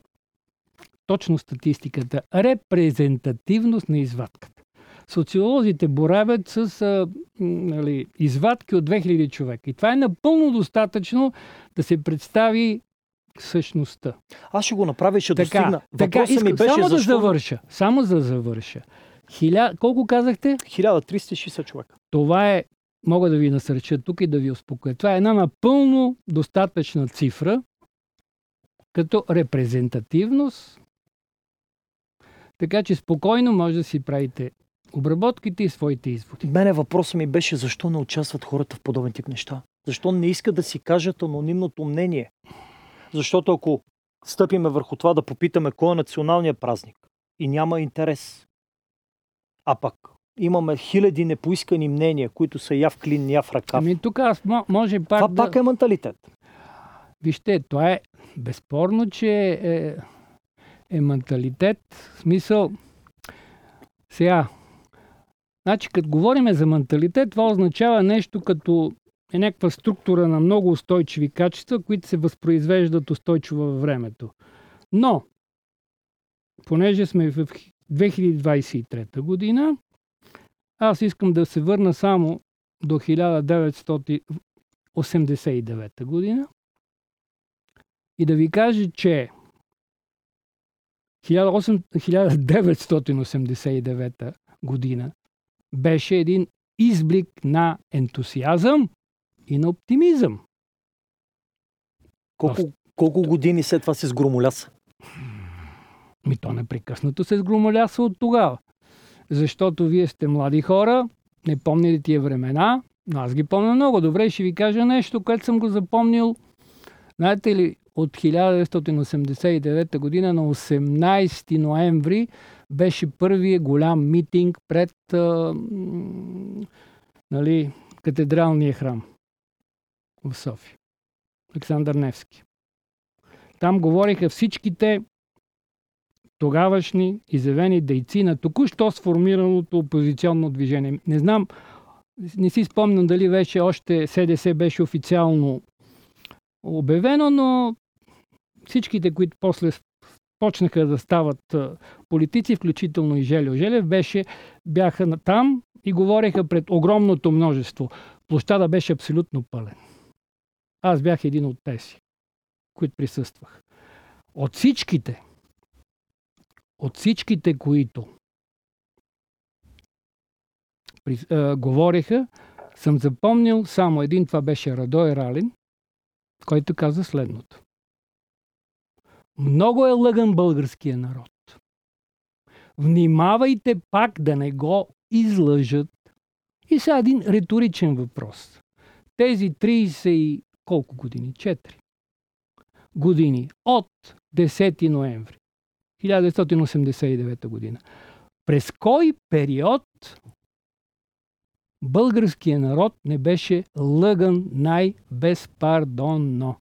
точно статистиката, репрезентативност на извадката. Социолозите боравят с а, нали, извадки от 2000 човека. И това е напълно достатъчно да се представи същността. Аз ще го направя ще Така, достигна. така искам, ми беше само да защо завърша. Само да завърша. Хиля... Колко казахте? 1360 човека. Това е, мога да ви насърча тук и да ви успокоя. Това е една напълно достатъчна цифра като репрезентативност. Така че спокойно може да си правите обработките и своите изводи. Мене въпросът ми беше защо не участват хората в подобен тип неща. Защо не искат да си кажат анонимното мнение. Защото ако стъпиме върху това да попитаме кой е националният празник и няма интерес, а пък имаме хиляди непоискани мнения, които са я в клин, я в ръкав. Ами тук аз мо- може пак Това да... пак е менталитет. Вижте, това е безспорно, че е, е менталитет. В смисъл, сега, значи като говориме за менталитет, това означава нещо като е някаква структура на много устойчиви качества, които се възпроизвеждат устойчиво във времето. Но, понеже сме в 2023 година, аз искам да се върна само до 1989 година и да ви кажа, че 1800 1989 година беше един изблик на ентусиазъм и на оптимизъм. Колко, колко години след това се сгромоляса? Ми то непрекъснато се сгромоляса от тогава. Защото вие сте млади хора, не помните тия времена, но аз ги помня много добре. Ще ви кажа нещо, което съм го запомнил. Знаете ли, от 1989 година на 18 ноември беше първият голям митинг пред а, нали, катедралния храм в София. Александър Невски. Там говориха всичките тогавашни изявени дейци на току-що сформираното опозиционно движение. Не знам Не си спомням дали вече още СДС беше официално обявено, но всичките, които после почнаха да стават политици, включително и Желио Желев, беше, бяха там и говореха пред огромното множество. Площада беше абсолютно пълен. Аз бях един от тези, които присъствах. От всичките, от всичките, които говореха, съм запомнил само един, това беше Радой Ралин, който каза следното. Много е лъган българския народ. Внимавайте пак да не го излъжат. И сега един риторичен въпрос. Тези 30 и колко години? 4 години от 10 ноември 1989 година. През кой период българският народ не беше лъган най-безпардонно?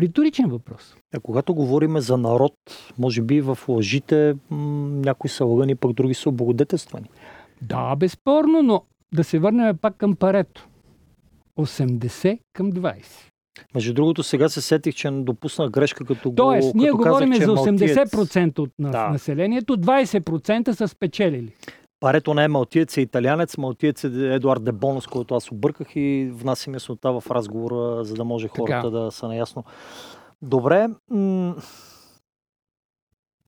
Риторичен въпрос. А когато говорим за народ, може би в лъжите м- някои са лъгани, пък други са облагодетелствани. Да, безспорно, но да се върнем пак към парето. 80 към 20. Между другото, сега се сетих, че допуснах грешка, като Тоест, го, ние като говорим казах, за че 80% от Да. да. населението, 20% са спечелили. Парето не е малтиец, е италианец. Малтиец е Едуард Дебон, с който аз обърках и внасям яснота в разговора, за да може хората Така. да са наясно. Добре. М-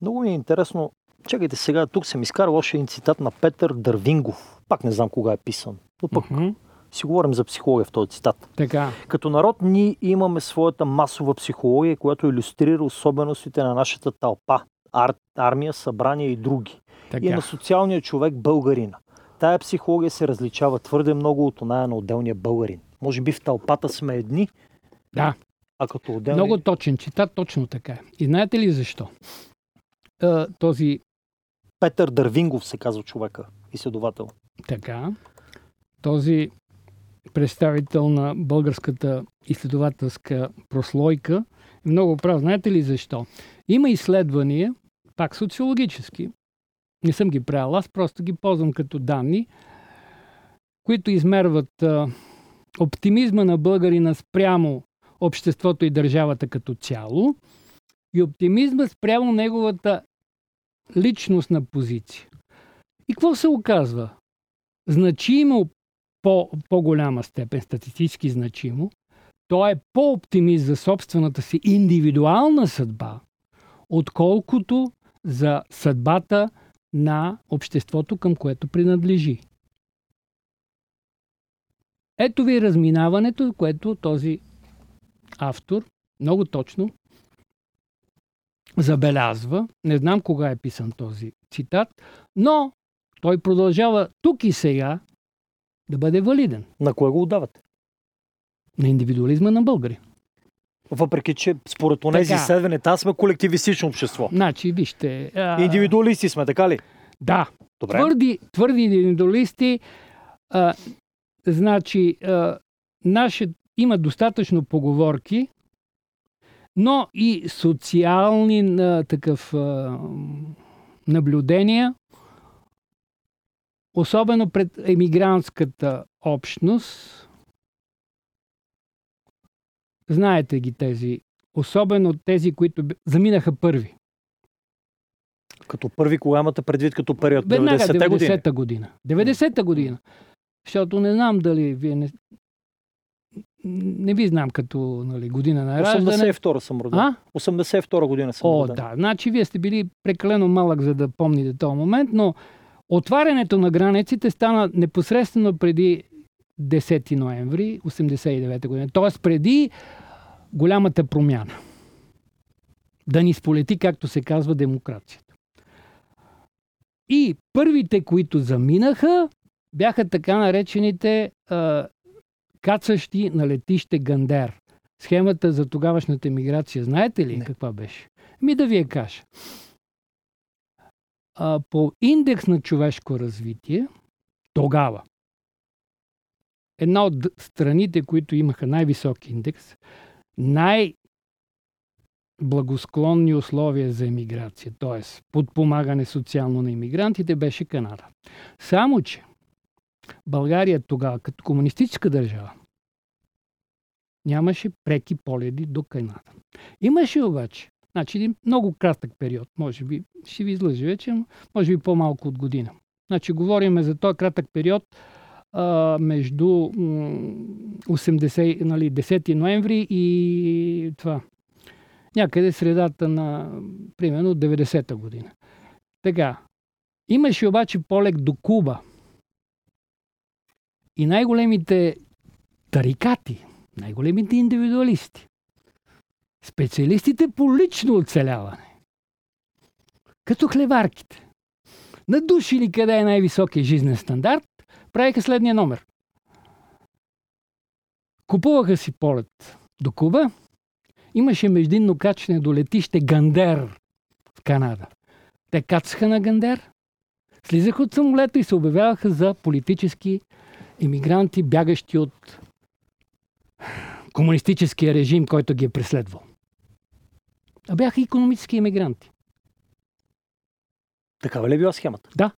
много ми е интересно. Чакайте сега, тук съм изкарал още един цитат на Петър Дървингов. Пак не знам кога е писан. Но пък Мгм. Си говорим за психология в този цитат. Така. Като народ ние имаме своята масова психология, която иллюстрира особеностите на нашата тълпа, ар, армия, събрание и други. така. И на социалния човек българина. Тая психология се различава твърде много от оная на отделния българин. Може би в тълпата сме едни, Да, а като отделни... много точен цитат, точно така. И знаете ли защо? Е, този Петър Дървингов се казва човека, изследовател. така, този представител на българската изследователска прослойка много прав. Знаете ли защо? Има изследвания, пак социологически, не съм ги правил, аз просто ги ползвам като данни, които измерват а, оптимизма на българина спрямо обществото и държавата като цяло и оптимизма спрямо неговата личностна позиция. И какво се оказва? Значимо по, по-голяма степен, статистически значимо, той е по-оптимист за собствената си индивидуална съдба, отколкото за съдбата на обществото, към което принадлежи. Ето ви разминаването, което този автор много точно забелязва. Не знам кога е писан този цитат, но той продължава тук и сега да бъде валиден На кое го отдавате? на индивидуализма на българи. Въпреки, че според тези Така. изследвания, там сме колективистично общество. Значи, вижте. А, Индивидуалисти сме, така ли? Да, Добре. твърди, твърди индивидуалисти, а, значи, а, наше, има достатъчно поговорки, но и социални а, такъв а, наблюдения, особено пред емигрантската общност. Знаете ги тези, особено тези, които заминаха първи. Като първи, кога имате предвид като период? Веднага 90-те години? 90-та година. 90-та година. Защото не знам дали вие не... Не ви знам като нали, година на раждане. 82 съм роден. А? 82 година съм О, роден. да. Значи вие сте били прекалено малък, за да помните този момент, но отварянето на границите стана непосредствено преди 10 ноември 89 година. Тоест преди голямата промяна. Да ни сполети, както се казва, демокрацията. И първите, които заминаха, бяха така наречените а, кацащи на летище Гандер. Схемата за тогавашната миграция, знаете ли Не. каква беше? Ми да ви я кажа. А, по индекс на човешко развитие, тогава, една от страните, които имаха най-висок индекс, най- благосклонни условия за емиграция, т.е. подпомагане социално на иммигрантите, беше Канада. Само, че България тогава, като комунистическа държава, нямаше преки поледи до Канада. Имаше обаче, значи един много кратък период, може би, ще ви излъжа вече, може би по-малко от година. Значи говорим за този кратък период а, между 80, нали, 10 ноември и това. Някъде средата на, примерно, 90-та година. Така. Имаше обаче полег до Куба. И най-големите тарикати, най-големите индивидуалисти, специалистите по лично оцеляване, като хлеварките, надушили къде е най-високия жизнен стандарт, правиха следния номер. Купуваха си полет до Куба, имаше междинно качване до летище Гандер в Канада. Те кацаха на Гандер, слизаха от самолета и се обявяваха за политически иммигранти, бягащи от комунистическия режим, който ги е преследвал. А бяха економически иммигранти. Такава ли е била схемата? Да.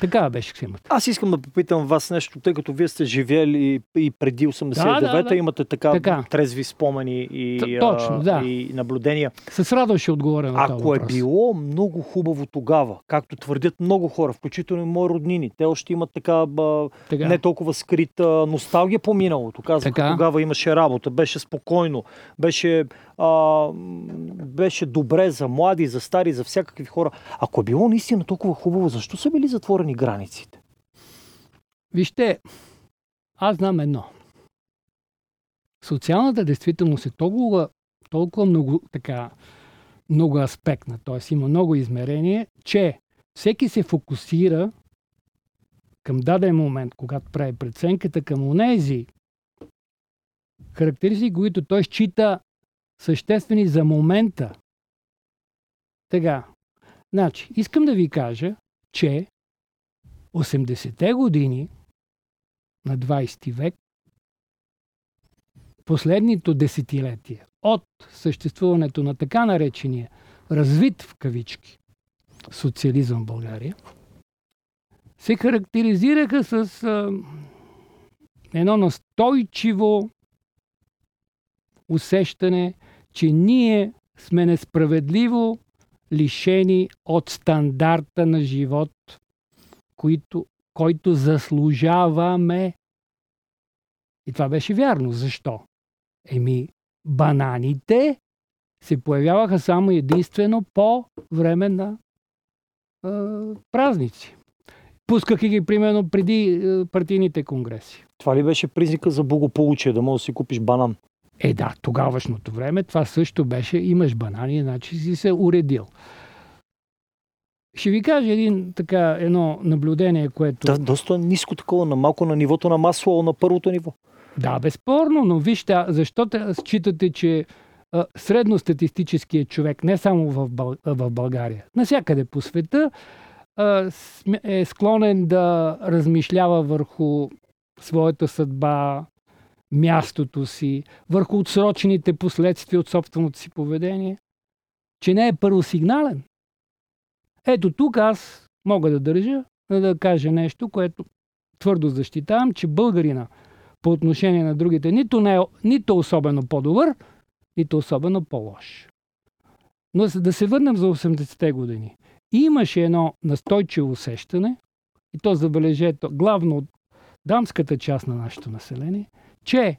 Така беше схемата. Аз искам да попитам вас нещо, тъй като вие сте живели и преди 89-та, да, да, да. имате така, така трезви спомени и, Точно, да. и наблюдения. С радост ще отговоря на това Ако е било много хубаво тогава, както твърдят много хора, включително и мои роднини, те още имат така, ба, така. не толкова скрита носталгия по миналото. Казваха, тогава имаше работа, беше спокойно, беше а, беше добре за млади, за стари, за всякакви хора. Ако е било наистина толкова хубаво, защо са били затворени границите? Вижте, аз знам едно. Социалната действителност е толкова, толкова много, така, много аспектна, т.е. има много измерение, че всеки се фокусира към даден момент, когато прави преценката към онези характеристики, които той счита съществени за момента. Тега, значи, искам да ви кажа, че 80-те години на 20 век, последното десетилетие от съществуването на така наречения развит в кавички социализъм в България, се характеризираха с а, едно настойчиво усещане, че ние сме несправедливо лишени от стандарта на живот, който, който заслужаваме. И това беше вярно. Защо? Еми, бананите се появяваха само единствено по време на е, празници. Пускаха ги, примерно, преди е, партийните конгреси. Това ли беше признака за благополучие, да можеш да си купиш банан? Е, да, тогавашното време това също беше, имаш банани, значи си се уредил. Ще ви кажа един, така, едно наблюдение, което... Да, доста ниско такова, на малко на нивото на масло, на първото ниво. Да, безспорно, но вижте, защо те считате, че средностатистическият човек, не само в, Бъл... в България, насякъде по света, е склонен да размишлява върху своята съдба, мястото си, върху отсрочените последствия от собственото си поведение, че не е първосигнален. Ето тук аз мога да държа да кажа нещо, което твърдо защитавам, че българина по отношение на другите нито, не е, нито особено по-добър, нито особено по-лош. Но за да се върнем за 80-те години. Имаше едно настойчиво усещане, и то забележете, главно от дамската част на нашето население – че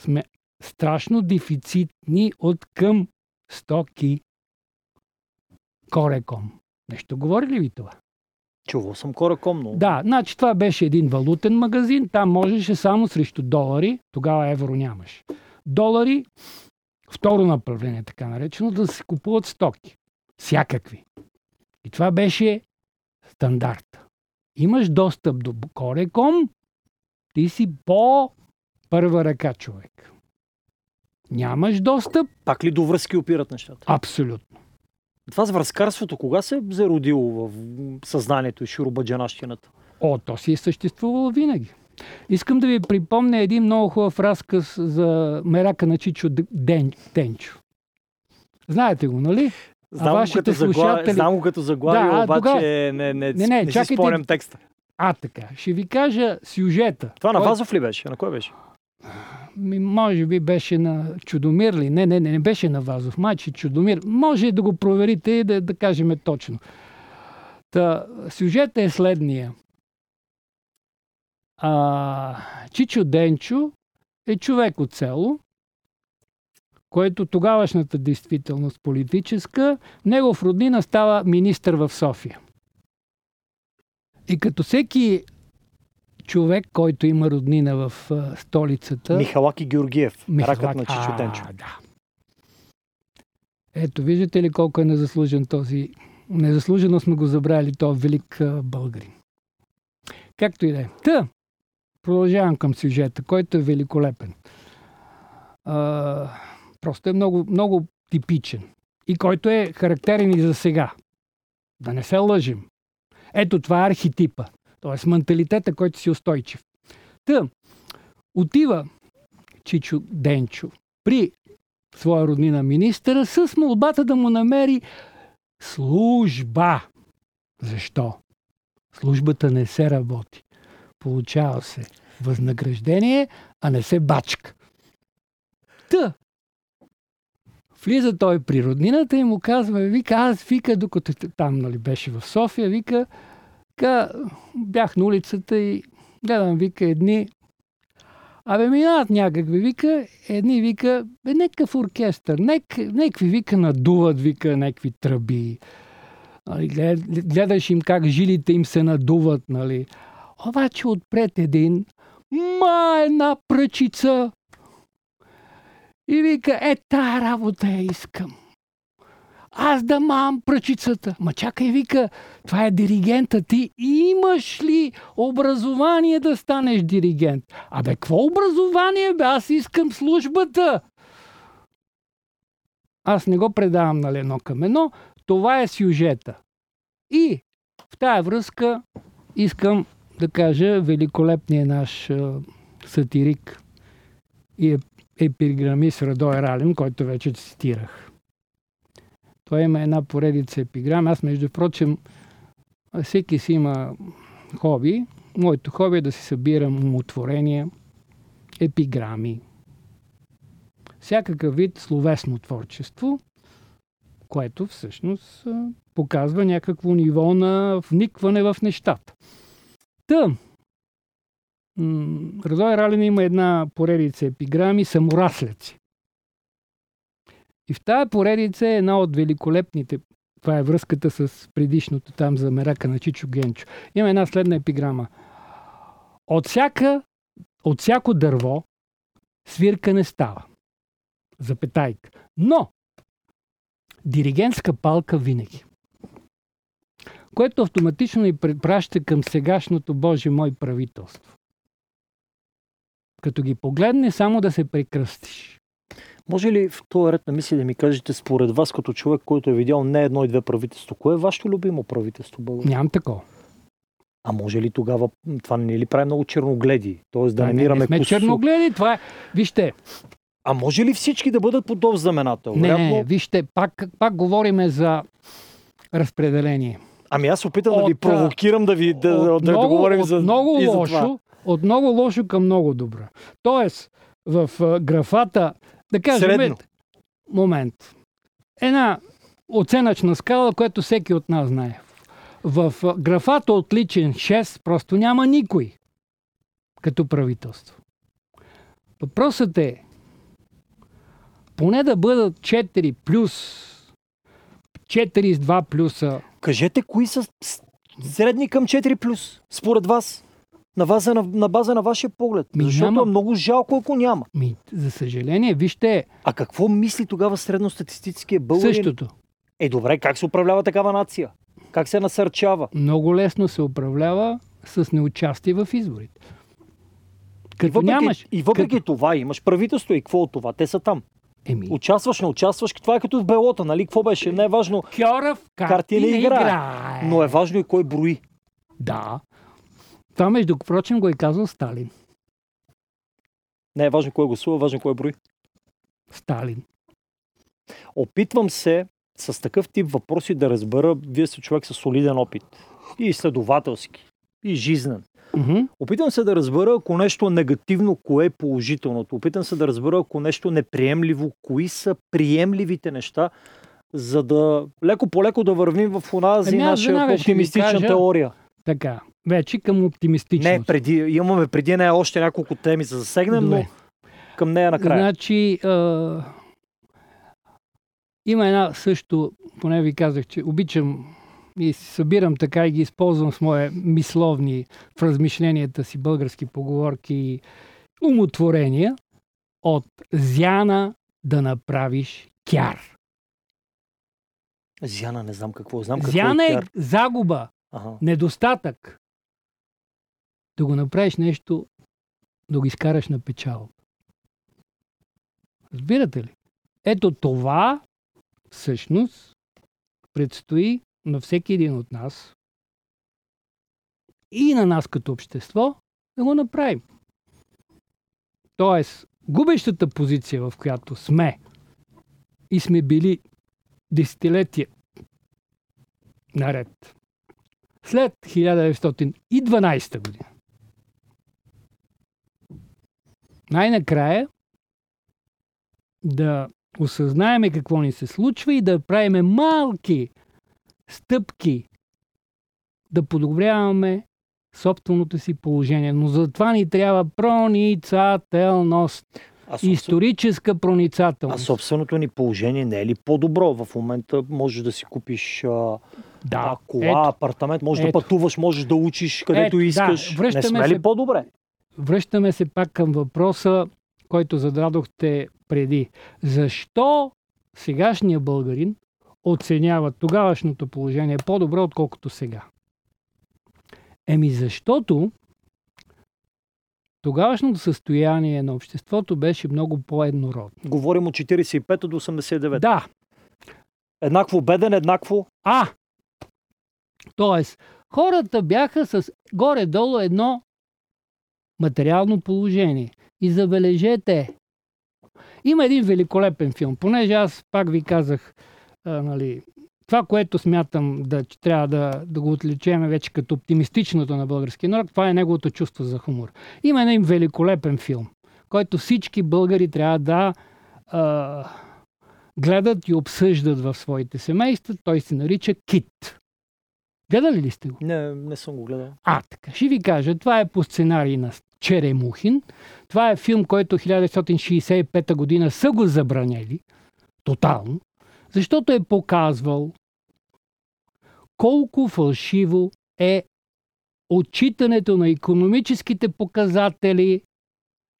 сме страшно дефицитни от към стоки. Кореком. Нещо говори ли ви това? Чувал съм Кореком, но... Да, значи това беше един валутен магазин. Там можеше само срещу долари. Тогава евро нямаш. Долари, второ направление, така наречено, да се купуват стоки. Всякакви. И това беше стандарт. Имаш достъп до Кореком, ти си по първа ръка човек. Нямаш достъп. Пак ли до връзки опират нещата? Абсолютно. Това с връзкарството кога се е зародило в съзнанието и шуробаджанащината? О, то си е съществувало винаги. Искам да ви припомня един много хубав разказ за мерака на Чичо Ден, Денчо. Знаете го, нали? Знам, а вашите като слушатели... заглавие, знам го като заглавие, да, обаче тога... не, не, не, не, не, не си спомням текста. А, така. Ще ви кажа сюжета. Това на Вазов ли беше? На кой беше? Ми, може би беше на Чудомир ли? Не, не, не, не беше на Вазов. Мачи Чудомир. Може да го проверите и да, да кажем точно. Та, сюжетът е следния. А, Чичо Денчо е човек от село, който тогавашната действителност политическа, негов роднина става министър в София. И като всеки човек, който има роднина в а, столицата... Михалаки Георгиев. Михалак- Ракът на Чичо Тенчо. Да. Ето, виждате ли колко е незаслужен този... Незаслужено сме го забравили, този велик а, българин. Както и да е. Та, продължавам към сюжета, който е великолепен. А, просто е много, много типичен. И който е характерен и за сега. Да не се лъжим. Ето това е архетипа. Т.е. менталитета, който си устойчив. Та, отива Чичо Денчо при своя роднина министъра с молбата да му намери служба. Защо? Службата не се работи. Получава се възнаграждение, а не се бачка. Та, влиза той при роднината и му казва, вика, аз вика, докато там нали, беше в София, вика, вика, бях на улицата и гледам, вика, едни Абе, минават някакви, вика, едни вика, бе, някакъв оркестър, нек, някакви вика надуват, вика, някакви тръби. Нали, глед- гледаш им как жилите им се надуват, нали. Обаче отпред един, ма една пръчица. И вика, е, тая работа я искам. Аз да мам пръчицата. Ма чакай, вика, това е диригента. Ти имаш ли образование да станеш диригент? Абе, какво образование, бе? Аз искам службата. Аз не го предавам едно към едно. Това е сюжета. И в тая връзка искам да кажа великолепният наш сатирик и еп- епиграмист Радой Ралин, който вече цитирах. Той има една поредица епиграми. Аз, между прочим, всеки си има хоби. Моето хоби е да си събирам умотворения, епиграми, всякакъв вид словесно творчество, което всъщност показва някакво ниво на вникване в нещата. Та, Радой Ралин има една поредица епиграми самораслеци. И в тази поредица е една от великолепните. Това е връзката с предишното там за мерака на Чичо Генчо. Има една следна епиграма. От, всяка, от всяко дърво свирка не става. Запетайка. Но диригентска палка винаги. Което автоматично ни препраща към сегашното Боже мой правителство. Като ги погледне, само да се прекръстиш. Може ли в този ред на мисли да ми кажете според вас, като човек, който е видял не едно и две правителство, кое е вашето любимо правителство, България? Нямам такова. А може ли тогава, това не ли прави много черногледи? Тоест да Да, не, намираме не сме косо- черногледи, това е... Вижте, А може ли всички да бъдат под общ знаменател? не, Вероятно- не, вижте, пак, пак говориме за разпределение. Ами аз опитам да ви От, провокирам да ви да, от да, да говорим от за много и за лошо, това. От много лошо към много добро. Тоест, в графата, да кажем, Средно. момент, една оценъчна скала, която всеки от нас знае. В графата отличен 6 просто няма никой като правителство. Въпросът е поне да бъдат 4 плюс 4 с 2 плюса Кажете кои са средни към 4 плюс, според вас. На база на, на, база на вашия поглед. Ми Защото няма. е много жалко, ако няма. Ми, за съжаление, вижте А какво мисли тогава средностатистическия българин? същото. Е, добре, как се управлява такава нация? Как се насърчава? Много лесно се управлява с неучастие в изборите. И Като въпреки, нямаш... и въпреки като, това имаш правителство и какво от това? Те са там. еми, Участваш, не участваш, това е като в белота, нали? Какво беше? Не е важно, Кьора в карти, карти не не играе. играе. но е важно и кой брои. Да. Това, между прочим, го е казал Сталин. Не е важно кой гласува, важно кой брои. Сталин. Опитвам се с такъв тип въпроси да разбера, вие сте човек с солиден опит и изследователски. и жизнен. Мгм. Опитам се да разбера, ако нещо е негативно, кое е положителното. Опитам се да разбера, ако нещо е неприемливо, кои са приемливите неща, за да леко по леко да вървим в онази Ами наша оптимистична кажа- теория. Така, вече към оптимистичност. Не, преди, имаме преди нея още няколко теми за засегнем, но към нея накрая. Значи, а, има една също, поне ви казах, че обичам и събирам така и ги използвам с мои мисловни в размишленията си български поговорки и умотворения от зяна да направиш кяр. Зяна, не знам какво. Знам какво Зяна е е кяр. загуба, Ага. недостатък. Да го направиш нещо, да го изкараш на печал. Разбирате ли? Ето това всъщност предстои на всеки един от нас и на нас като общество да го направим. Тоест, губещата позиция, в която сме и сме били десетилетия наред, след 1912 година. Най-накрая да осъзнаеме какво ни се случва и да правиме малки стъпки да подобряваме собственото си положение. Но за това ни трябва проницателност. А, собствен... Историческа а проницателност. собственото ни положение не е ли по-добро? В момента можеш да си купиш а, Да, а, кола, ето, апартамент, можеш ето. да пътуваш, можеш да учиш където Ето, да, искаш. не връщаме сме ли се- по-добре? Връщаме се пак към въпроса, който зададохте преди. Защо сегашният българин оценява тогавашното положение по-добре, отколкото сега? Еми защото тогавашното състояние на обществото беше много по-еднородно. Говорим от 45 до 89. Да, Еднакво беден, еднакво... а! Тоест, хората бяха с горе-долу едно материално положение. И забележете, има един великолепен филм, понеже аз пак ви казах, а, нали, това, което смятам да че трябва да, да го отличеме вече като оптимистичното на българския народ, това е неговото чувство за хумор. Има един великолепен филм, който всички българи трябва да а, гледат и обсъждат в своите семейства. Той се нарича Кит. Гледали ли сте го? Не, не съм го гледал. А, така. Ще ви кажа, това е по сценарий на Черемухин. Това е филм, който 1965 година са го забранели. Тотално. Защото е показвал колко фалшиво е отчитането на економическите показатели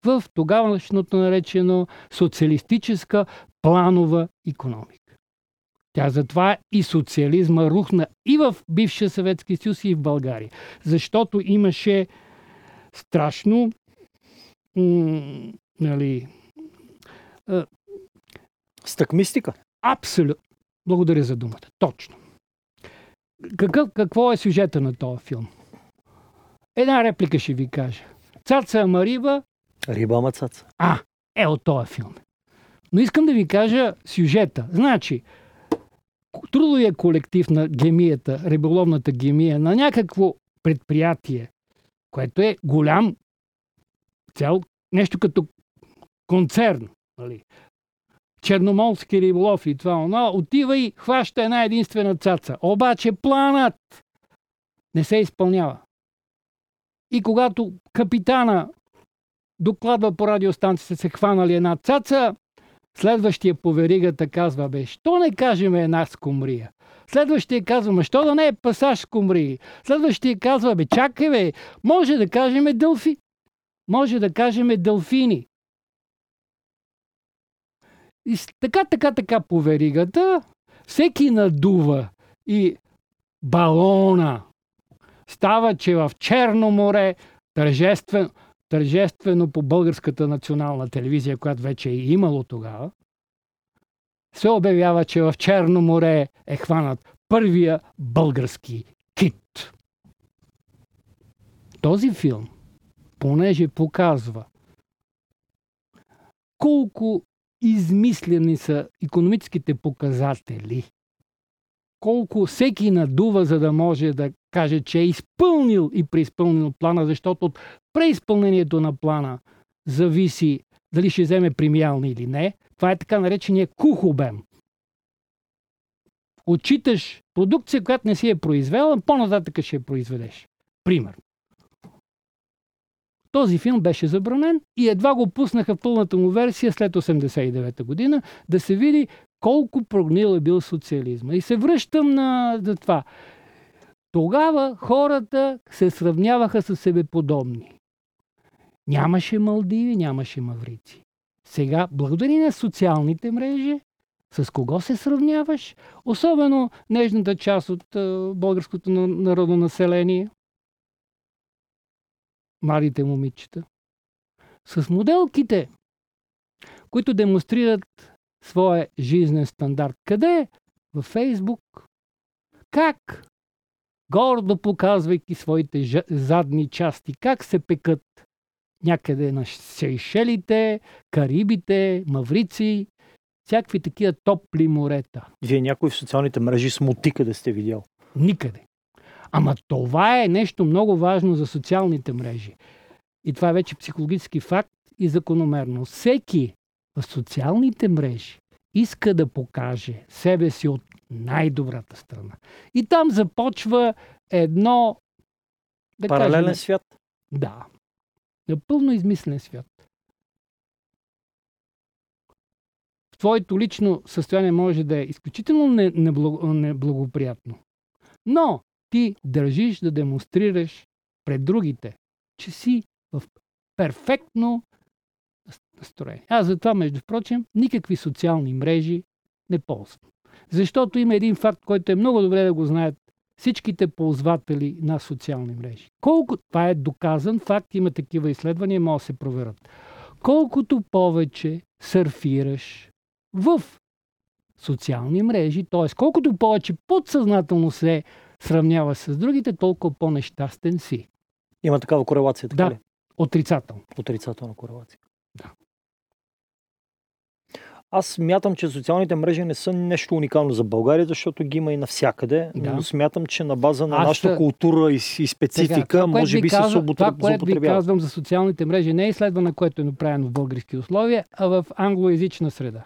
в тогавашното наречено социалистическа планова економика. Тя затова и социализма рухна и в бившия Съветски съюз, и в България. Защото имаше страшно м- нали, Стъкмистика. абсолютно. Благодаря за думата. Точно. Какъв, какво е сюжета на този филм? Една реплика ще ви кажа. Цаца Амариба Риба мацаца. А, е от този филм. Но искам да ви кажа сюжета. Значи, трудовия колектив на гемията, риболовната гемия, на някакво предприятие, което е голям цял, нещо като концерн, нали? Черноморски риболов и това, оно, отива и хваща една единствена цаца. Обаче планът не се изпълнява. И когато капитана докладва по радиостанцията се хванали една цаца, следващия по веригата казва, бе, що не кажем една скумрия? Следващия казва, ма що да не е пасаж скумрии? Следващия казва, бе, чакай бе, може да кажем дълфи. Може да кажем дълфини. И така, така, така по веригата, всеки надува и балона. Става, че в Черно море тържествено, тържествено по българската национална телевизия, която вече е имало тогава, се обявява, че в Черно море е хванат първия български кит. Този филм, понеже показва колко измислени са економическите показатели, колко всеки надува, за да може да каже, че е изпълнил и преизпълнил плана, защото от преизпълнението на плана зависи дали ще вземе премиални или не. Това е така наречения кухобем. Отчиташ продукция, която не си е произвела, по-нататък ще я произведеш. Пример. Този филм беше забранен и едва го пуснаха в пълната му версия след 89-та година, да се види колко прогнил е бил социализма. И се връщам на това. Тогава хората се сравняваха с себе подобни. Нямаше Малдиви, нямаше Маврици. Сега, благодарение на социалните мрежи, с кого се сравняваш? Особено нежната част от българското народно население. Младите момичета. С моделките, които демонстрират своя жизнен стандарт. Къде? Във Фейсбук. Как? Гордо показвайки своите задни части. Как се пекат някъде на Сейшелите, Карибите, Маврици, всякакви такива топли морета. Вие някой в социалните мрежи смути къде сте видял? Никъде. Ама това е нещо много важно за социалните мрежи. И това е вече психологически факт и закономерно. Всеки в социалните мрежи иска да покаже себе си от най-добрата страна. И там започва едно... Да Паралелен кажем, свят? Да. Напълно измислен свят. Твоето лично състояние може да е изключително неблагоприятно. Но ти държиш да демонстрираш пред другите, че си в перфектно настроение. Аз затова, между прочим, никакви социални мрежи не ползвам. Защото има един факт, който е много добре да го знаят всичките ползватели на социални мрежи. Колко, това е доказан факт, има такива изследвания, може да се проверят. Колкото повече сърфираш в социални мрежи, т.е. колкото повече подсъзнателно се сравнява с другите, толкова по-нещастен си. Има такава корелация, така да, ли? отрицателно. Отрицателна корелация. Аз смятам, че социалните мрежи не са нещо уникално за България, защото ги има и навсякъде. Да. Но смятам, че на база на Аз нашата култура и, и специфика, така, това, може би казва, се Това, което ви казвам за социалните мрежи, не е изследване, което е направено в български условия, а в англоязична среда.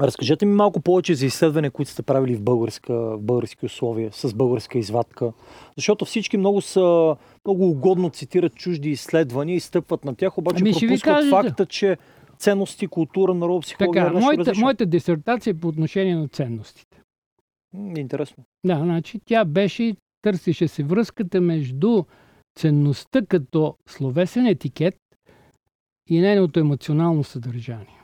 Разкажете ми малко повече за изследване, които сте правили в, българска, в български условия, с българска извадка. Защото всички много са много угодно цитират чужди изследвания и стъпват на тях, обаче ами пропускат факта, че ценности, култура, народ, психология така, моята, моята дисертация е по отношение на ценностите. Интересно. Да, значи тя беше, търсеше се връзката между ценността като словесен етикет и нейното емоционално съдържание.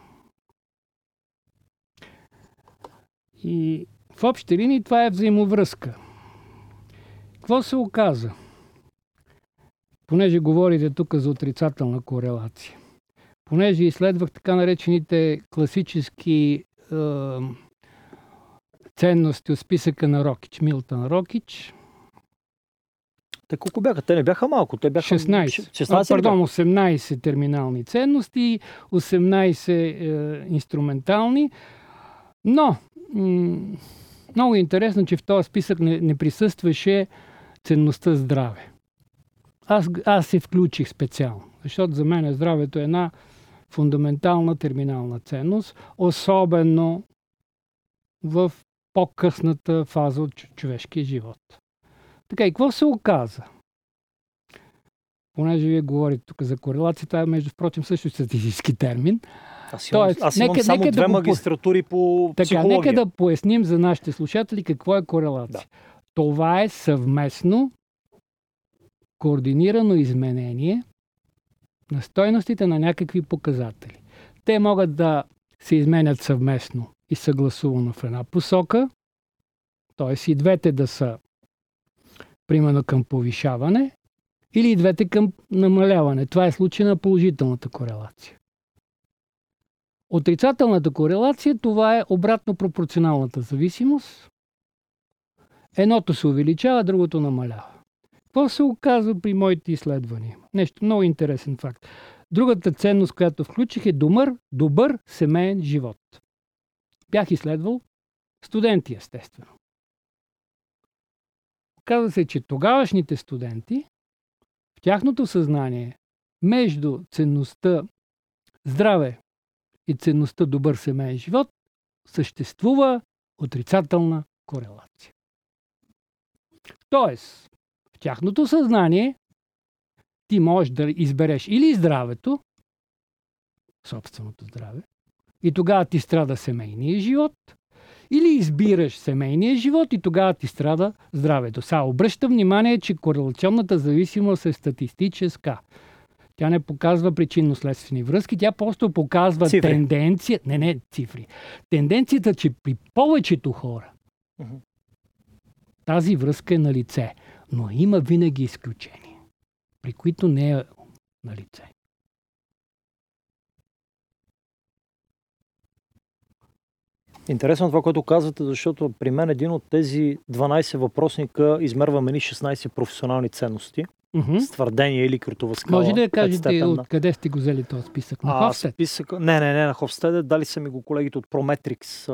И в общи линии това е взаимовръзка. Какво се оказа? Понеже говорите тук за отрицателна корелация. Понеже изследвах така наречените класически е, ценности от списъка на Рокич, Милтън Рокич. Те колко бяха? Те не бяха малко. Те бяха 16. 16 а, пардон, 18 терминални ценности, 18 е, инструментални. Но много интересно, че в този списък не, не присъстваше ценността здраве. Аз, аз се включих специално, защото за мен здравето е една фундаментална терминална ценност, особено в по-късната фаза от човешкия живот. Така, и какво се оказа? Понеже вие говорите тук за корелация, това е между впрочем също статистически термин. Аз имам, Тоест, аз имам нека, само нека две да магистратури по така, психология. Нека да поясним за нашите слушатели какво е корелация. Да. Това е съвместно координирано изменение на стойностите на някакви показатели. Те могат да се изменят съвместно и съгласувано в една посока, т.е. и двете да са примерно към повишаване, или и двете към намаляване. Това е случай на положителната корелация. Отрицателната корелация, това е обратно пропорционалната зависимост. Едното се увеличава, другото намалява. Какво се оказва при моите изследвания? Нещо много интересен факт. Другата ценност, която включих е добър, добър семейен живот. Бях изследвал студенти, естествено. Оказва се, че тогавашните студенти в тяхното съзнание между ценността здраве и ценността добър семейен живот съществува отрицателна корелация. Тоест, в тяхното съзнание ти можеш да избереш или здравето, собственото здраве, и тогава ти страда семейния живот, или избираш семейния живот и тогава ти страда здравето. Сега обръща внимание, че корелационната зависимост е статистическа. Тя не показва причинно-следствени връзки, тя просто показва цифри. тенденция. Не, не, цифри. Тенденцията, че при повечето хора uh-huh. тази връзка е на лице. Но има винаги изключения, при които не е на лице. Интересно това, което казвате, защото при мен един от тези 12 въпросника измерва мени 16 професионални ценности. Mm-hmm. С твърдение или крутова скала. Може да я кажете откъде сте го взели този списък? На Хофстед? Списък... Не, не, не, на Хофстед. Дали са ми го колегите от Prometrics.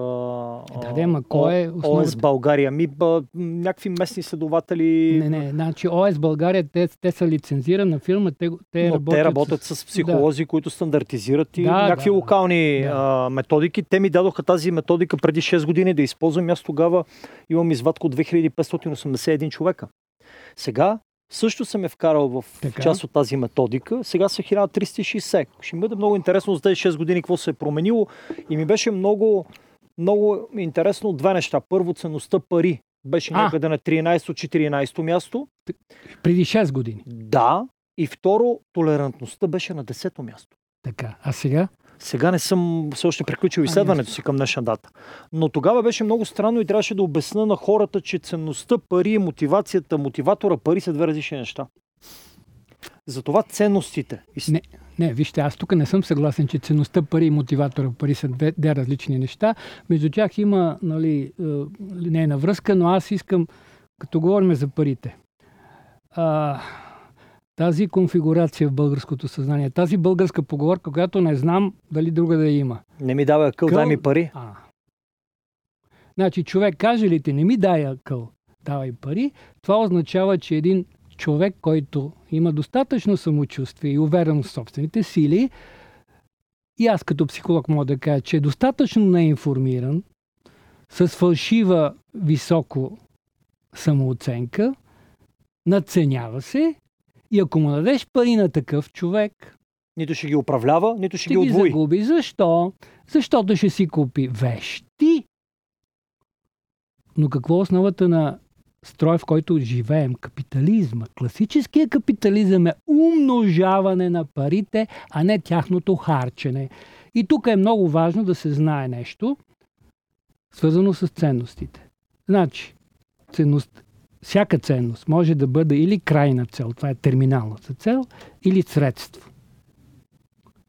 Да, да, ма кой е основата? ОС България. Ми, ба, някакви местни следователи. Не, не, значи ОС България, те, те са лицензирана фирма, те, те Но работят, те работят с, с психолози, да. които стандартизират и да, някакви да, локални да. А, методики. Те ми дадоха тази методика преди 6 години да използвам. Аз тогава имам извадка от 2581 човека. Сега също съм е вкарал в така. част от тази методика. Сега са 1360. Ще ми бъде много интересно за тези 6 години какво се е променило. И ми беше много, много интересно две неща. Първо, ценността пари беше а. някъде на 13-14 място. Преди 6 години. Да. И второ, толерантността беше на 10 място. Така. А сега? Сега не съм все още приключил изследването си към днешна дата. Но тогава беше много странно и трябваше да обясна на хората, че ценността пари, мотивацията, мотиватора пари са две различни неща. Затова ценностите. Не, не, вижте, аз тук не съм съгласен, че ценността пари и мотиватора пари са две, две различни неща. Между тях има нали, е, линейна връзка, но аз искам, като говорим за парите, а, тази конфигурация в българското съзнание, тази българска поговорка, която не знам дали друга да има. Не ми дава къл, къл... дай ми пари. А. Значи човек каже ли ти, не ми дай къл, давай пари, това означава, че един човек, който има достатъчно самочувствие и увереност в собствените сили, и аз като психолог мога да кажа, че е достатъчно неинформиран, с фалшива високо самооценка, надценява се и ако му дадеш пари на такъв човек, нито ще ги управлява, нито ще, ще ги отвои. Ги загуби. Защо? Защото ще си купи вещи. Но какво е основата на строй, в който живеем? Капитализма. Класическия капитализъм е умножаване на парите, а не тяхното харчене. И тук е много важно да се знае нещо, свързано с ценностите. Значи, ценност, всяка ценност може да бъде или крайна цел, това е терминалната цел, или средство.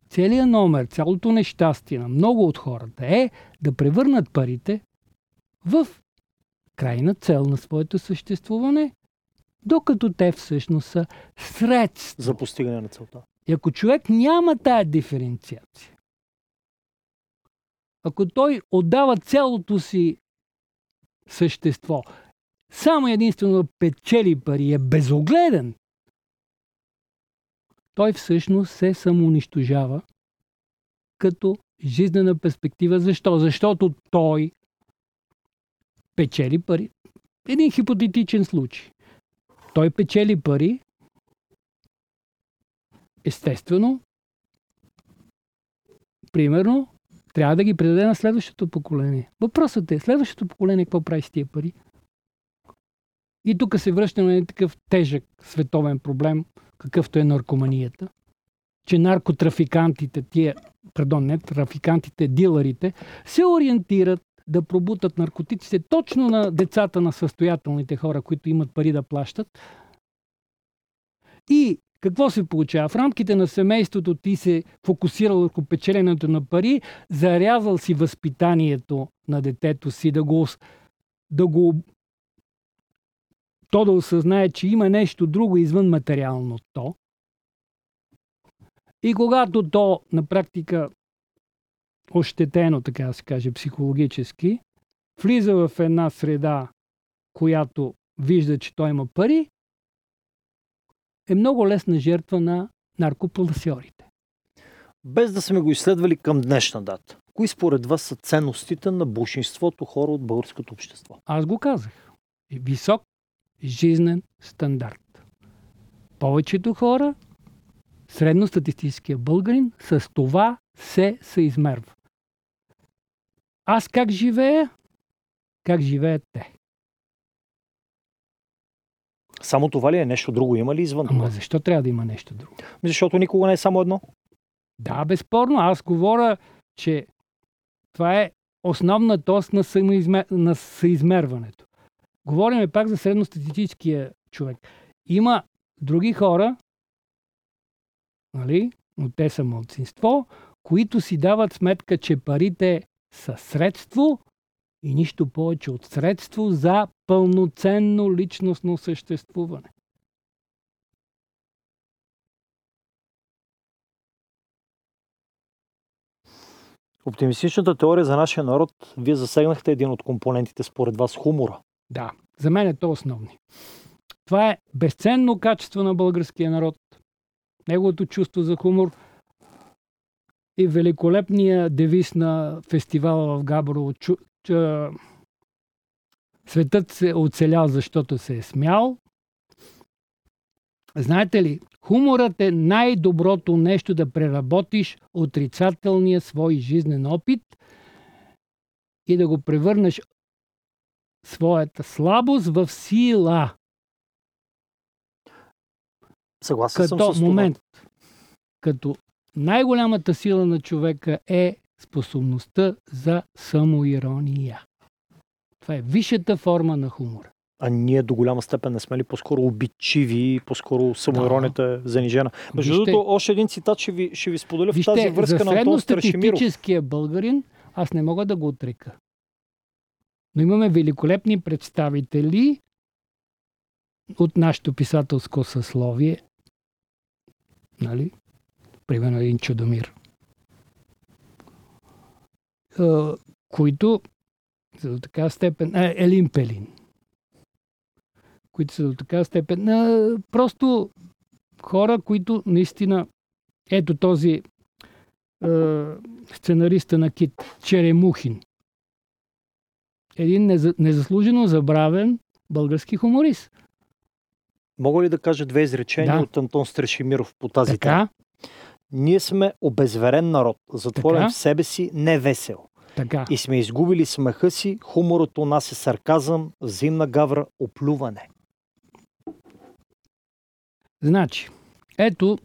Целият номер, цялото нещастие на много от хората е да превърнат парите в крайна цел на своето съществуване, докато те всъщност са средства. За постигане на целта. И ако човек няма тая диференциация, ако той отдава цялото си същество само единствено печели пари, е безогледен, той всъщност се самоунищожава като жизнена перспектива. Защо? Защото той печели пари. Един хипотетичен случай. Той печели пари, естествено, примерно, трябва да ги предаде на следващото поколение. Въпросът е, следващото поколение какво прави с тия пари? И тук се връщаме на такъв тежък световен проблем, какъвто е наркоманията. Че наркотрафикантите, тия, пардон, не трафикантите, дилърите, се ориентират да пробутат наркотиците точно на децата на състоятелните хора, които имат пари да плащат. И какво се получава? В рамките на семейството ти се фокусирал върху печеленето на пари, зарязал си възпитанието на детето си, да го, да го то да осъзнае, че има нещо друго извън материалното. И когато то на практика ощетено, така да се каже, психологически, влиза в една среда, която вижда, че той има пари, е много лесна жертва на наркопласиорите. Без да сме го изследвали към днешна дата. Кои според вас са ценностите на большинството хора от българското общество? Аз го казах. Висок жизнен стандарт. Повечето хора, средностатистическия българин, с това се съизмерва. Аз как живея? Как живеят те? Само това ли е нещо друго? Има ли извън това? Ама защо трябва да има нещо друго? Защото никога не е само едно. Да, безспорно. Аз говоря, че това е основна тост на, самоизмер... на съизмерването. Говорим пак за средностатистическия човек. Има други хора, нали, но те са младсинство, които си дават сметка, че парите са средство и нищо повече от средство за пълноценно личностно съществуване. Оптимистичната теория за нашия народ, вие засегнахте един от компонентите според вас хумора. Да, за мен е то основни. Това е безценно качество на българския народ. Неговото чувство за хумор и великолепния девиз на фестивала в Габрово. Чу, чу, светът се оцелял, защото се е смял. Знаете ли, хуморът е най-доброто нещо да преработиш отрицателния свой жизнен опит и да го превърнеш своята слабост в сила. Съгласен като съм с това. момент, като най-голямата сила на човека е способността за самоирония. Това е висшата форма на хумора. А ние до голяма степен не сме ли по-скоро обичиви, по-скоро самоиронията е занижена. Между другото, още един цитат ще ви, ще ви споделя в Вижте, тази връзка за на Антон Страшимиров. средностатистическия българин аз не мога да го отрека. Но имаме великолепни представители от нашето писателско съсловие. Нали? Примерно един Чудомир. Които са до така степен... А, Елин Пелин. Които са до така степен... А, просто хора, които наистина... Ето този е, сценариста на Кит, Черемухин. Един неза- незаслужено забравен български хуморист. Мога ли да кажа две изречения Да. от Антон Страшимиров по тази тема? Така, Ние сме обезверен народ, затворен Така. в себе си, невесел. така. И сме изгубили смеха си, хуморът у нас е сарказъм, взаимна гавра, оплюване. Значи, ето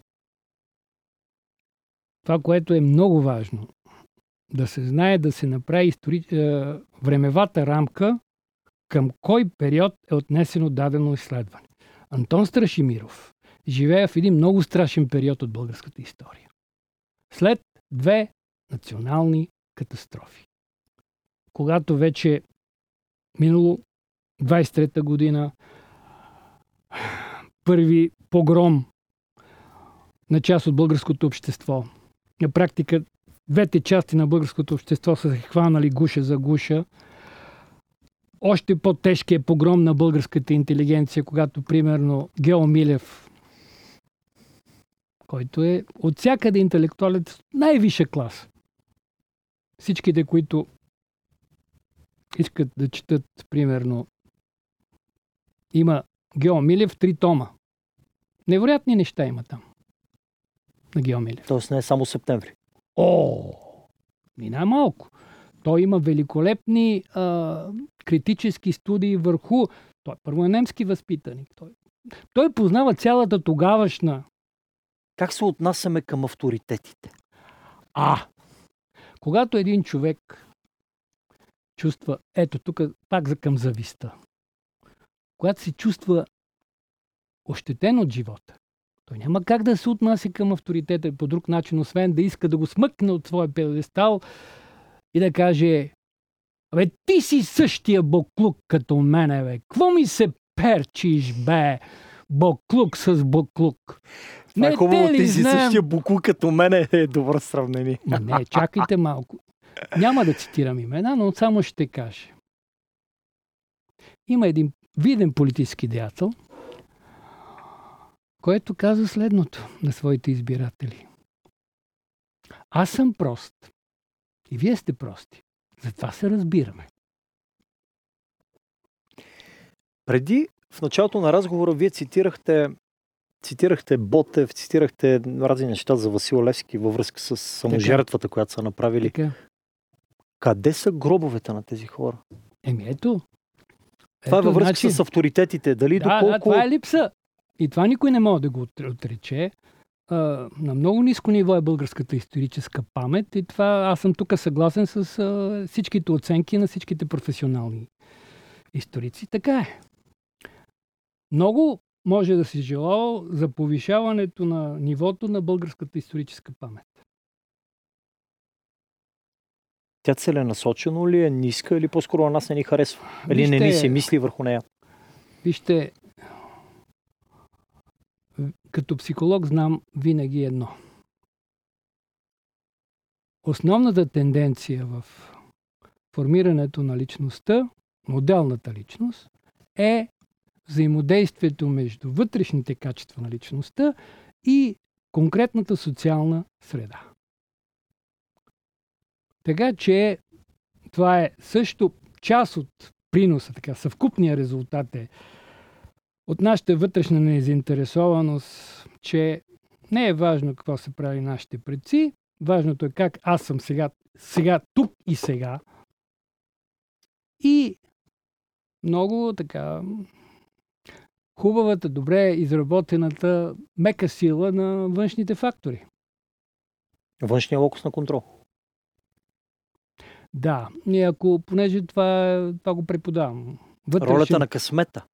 това, което е много важно. Да се знае, да се направи истори... е, времевата рамка към кой период е отнесено дадено изследване. Антон Страшимиров живее в един много страшен период от българската история. След две национални катастрофи. Когато вече минало 23-та година, първи погром на част от българското общество. На практика двете части на българското общество са се хванали гуша за гуша. Още по-тежкият погром на българската интелигенция, когато примерно Гео Милев, който е от всякъде интелектуалец най-висша клас. Всичките, които искат да четат, примерно, има Гео Милев три тома. Невероятни неща има там. На Гео Милев. Тоест не е само септември. О, мина малко. Той има великолепни а, критически студии върху... Той първо е немски възпитаник. Той, той познава цялата тогавашна... Как се отнасяме към авторитетите? А! Когато един човек чувства... Ето тук пак за към зависта. Когато се чувства ощетен от живота, той няма как да се отнася към авторитета по друг начин, освен да иска да го смъкне от своя педестал и да каже Абе, ти си същия боклук като мене, бе. Кво ми се перчиш, бе? Боклук с боклук. Това е хубаво, те ли ти си знаем? същия буку като мене е добро сравнение. Ма не, чакайте малко. Няма да цитирам имена, но само ще кажа. Има един виден политически деятел, който каза следното на своите избиратели. Аз съм прост. И вие сте прости. Затова се разбираме. Преди, в началото на разговора, вие цитирахте цитирахте Ботев, цитирахте разни неща за Васил Левски във връзка с саможертвата, която са направили. Така. Къде са гробовете на тези хора? Еми ето. Това е ето, във връзка значи, с авторитетите. Дали Да, доколко... да, това е липса. И това никой не може да го отр- отрече. А, на много ниско ниво е българската историческа памет и това аз съм тук съгласен с а, всичките оценки на всичките професионални историци. Така е. Много може да се желава за повишаването на нивото на българската историческа памет. Тя целенасочено ли е ниска или по-скоро на нас не ни харесва? Или не ни Вижте, се мисли върху нея? Вижте, като психолог знам винаги едно. Основната тенденция в формирането на личността, моделната личност, е взаимодействието между вътрешните качества на личността и конкретната социална среда. Така че това е също част от приноса, така съвкупния резултат е от нашата вътрешна незаинтересованост, че не е важно какво се прави нашите предци, важното е как аз съм сега, сега тук и сега. И много така хубавата, добре изработената мека сила на външните фактори. Външния локус на контрол. Да, и ако, понеже това, това го преподавам. Вътрешен, Ролята на късмета.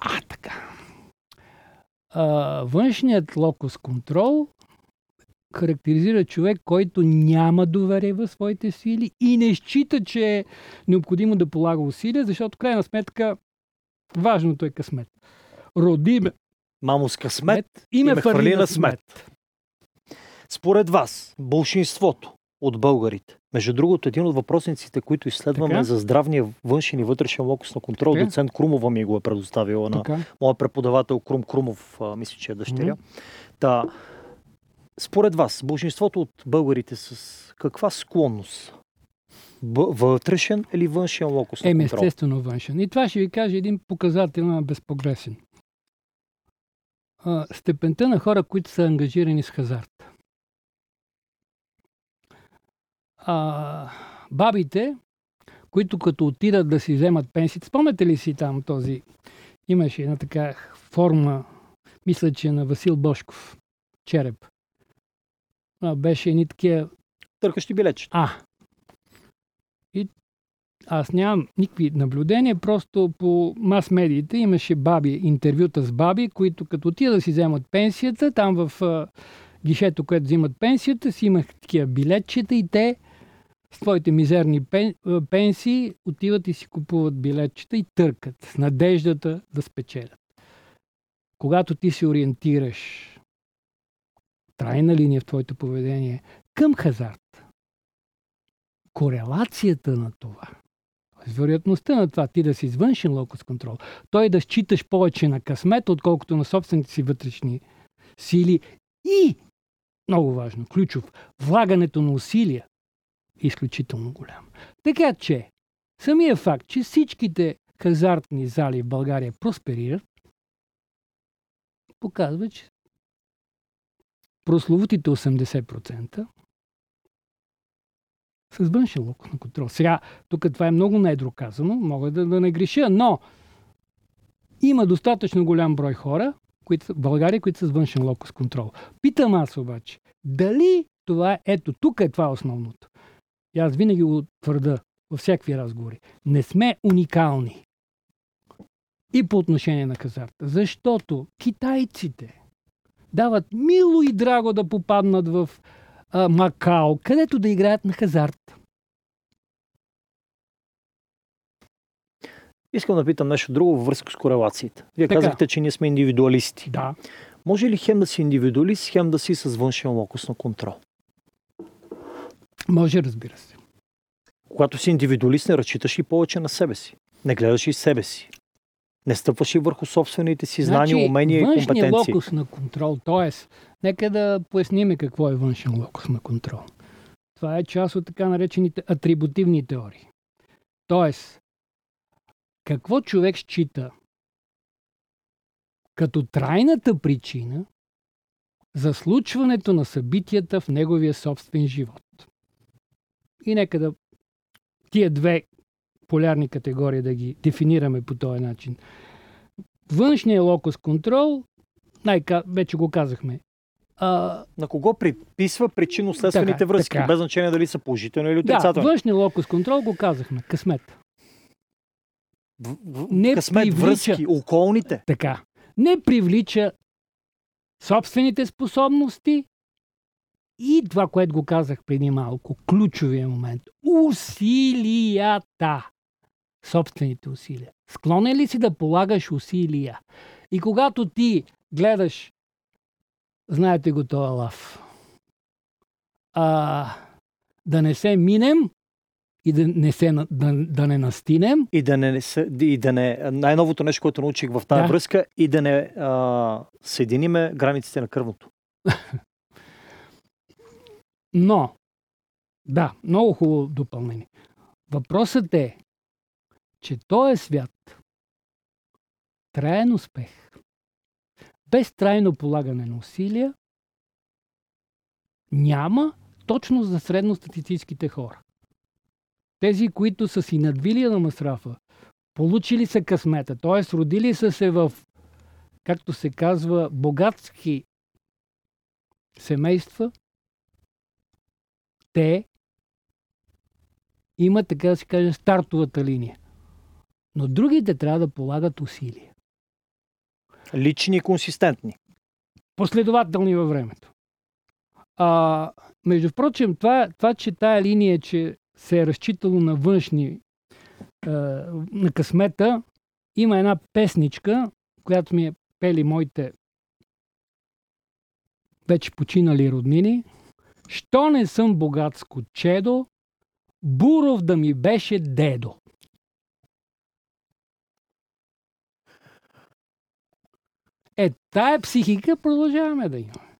А, така. А, външният локус контрол характеризира човек, който няма доверие в своите сили и не счита, че е необходимо да полага усилия, защото крайна сметка важното е късмет. Роди ме, Мамо с късмет и ме фърли на смет. Според вас, большинството от българите, между другото, един от въпросниците, които изследваме Така. за здравния външен и вътрешен локус на контрол, Така. доцент Крумова ми го е предоставила на моя преподавател Крум Крумов, а, мисля, че е дъщеря. Та, според вас, большинството от българите с каква склонност? Б- вътрешен или външен локус на Еми, естествено външен. И това ще ви кажа един показател на безпогресен. А, степента на хора, които са ангажирани с хазарт. А, бабите, които като отидат да си вземат пенсията, спомняте ли си там този, имаше една така форма, мисля, че на Васил Бошков, череп. А, беше едни такива Търкащи билечета. а. И аз нямам никакви наблюдения, просто по мас-медиите имаше баби, интервюта с баби, които като отидат да си вземат пенсията, там в гишето, което взимат пенсията, си имах такива билетчета и те с твоите мизерни пенсии отиват и си купуват билетчета и търкат с надеждата да спечелят. Когато ти се ориентираш трайна линия в твоето поведение към хазарт, корелацията на това, вероятността на това ти да си извъншен локус контрол, той да считаш повече на късмет, отколкото на собствените си вътрешни сили и, много важно, ключов, влагането на усилия изключително голям. Така че, самия факт, че всичките хазартни зали в България просперират, показва, че прословутите 80% с външен локус на контрол. Сега, тук това е много недро казано, мога да, да не греша, но има достатъчно голям брой хора които, в България, които са с външен локус контрол. Питам аз обаче, дали това, е- ето тук е това основното. И аз винаги го твърда във всякакви разговори. Не сме уникални. И по отношение на хазарта. Защото китайците дават мило и драго да попаднат в а, Макао, където да играят на хазарт. Искам да питам нещо друго във връзка с корелациите. Вие Така. казахте, че ние сме индивидуалисти. Да. Може ли хем да си индивидуалист, хем да си с външен локус на контрол? Може, разбира се. Когато си индивидуалист, не разчиташ и повече на себе си. Не гледаш и себе си. Не стъпваш ли върху собствените си знания, значи, умения и компетенции? локус на контрол, т.е. нека да поясниме какво е външен локус на контрол. Това е част от така наречените атрибутивни теории. Тоест, какво човек счита като трайната причина за случването на събитията в неговия собствен живот. И нека да тия две полярни категории да ги дефинираме по този начин. Външния локус контрол, най- вече го казахме, а... На кого приписва причинно-следствените връзки, така. без значение дали са положителни или отрицателни? Да, външния локус контрол го казахме. Късмет. В, в, не късмет, привлича, връзки, околните. Така. Не привлича собствените способности и това, което го казах преди малко, ключовия момент. Усилията. Собствените усилия. Склонен ли си да полагаш усилия? И когато ти гледаш, знаете го това лав, а, да не се минем и да не, се, да, да не настинем. И да не, и да не най-новото нещо, което научих в тази да. връзка, и да не а, съединиме границите на кръвното. Но, да, много хубаво допълнение. Въпросът е, че този свят траен успех, без трайно полагане на усилия, няма точно за средностатистическите хора. Тези, които са си надвили на масрафа, получили са късмета, т.е. родили са се в, както се казва, богатски семейства, те имат, така да се каже, стартовата линия. Но другите трябва да полагат усилия. Лични и консистентни. Последователни във времето. А, между прочим, това, това, че тая линия, че се е разчитало на външни, на късмета, има една песничка, която ми е пели моите вече починали роднини. Що не съм богатско чедо, Буров да ми беше дедо. Е, тая психика продължаваме да имаме.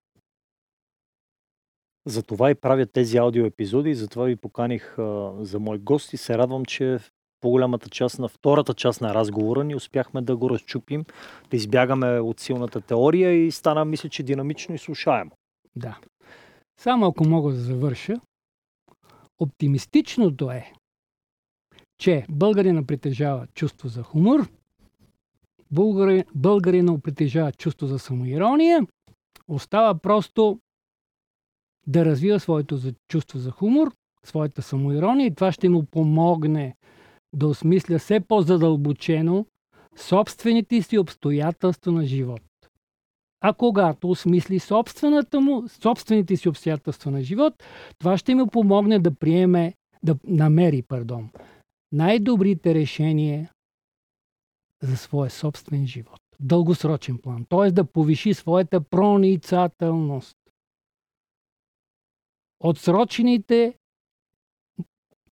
Затова и правя тези аудиоепизоди, затова ви поканих а, за мой гост и се радвам, че в по-голямата част на втората част на разговора ни успяхме да го разчупим, да избягаме от силната теория и стана, мисля, че динамично и слушаемо. Да. Само ако мога да завърша, оптимистичното е, че българина притежава чувство за хумор, българи, българина притежава чувство за самоирония, остава просто да развива своето чувство за хумор, своята самоирония и това ще му помогне да осмисля все по-задълбочено собствените си обстоятелства на живот. А когато осмисли собствената му, собствените си обстоятелства на живот, това ще му помогне да приеме, да намери, пардон, най-добрите решения за своя собствен живот. Дългосрочен план. Т.е. да повиши своята проницателност отсрочените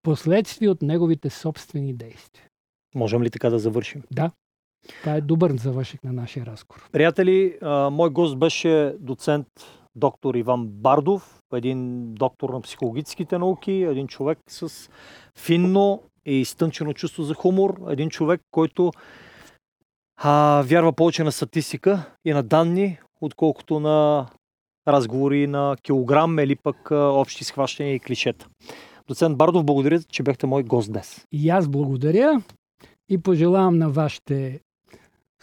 последствия от неговите собствени действия. Можем ли така да завършим? Да. Това е добър завършек на нашия разговор. Приятели, мой гост беше доцент доктор Иван Бардов, един доктор на психологическите науки, един човек с финно и изтънчено чувство за хумор, един човек, който а, вярва повече на статистика и на данни, отколкото на разговори на килограм или пък общи схващания и клишета. Доцент Бардов, благодаря, че бяхте мой гост днес. И аз благодаря и пожелавам на вашите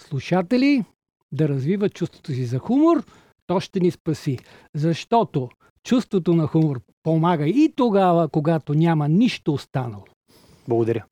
слушатели да развиват чувството си за хумор. То ще ни спаси. Защото чувството на хумор помага и тогава, когато няма нищо останало. Благодаря.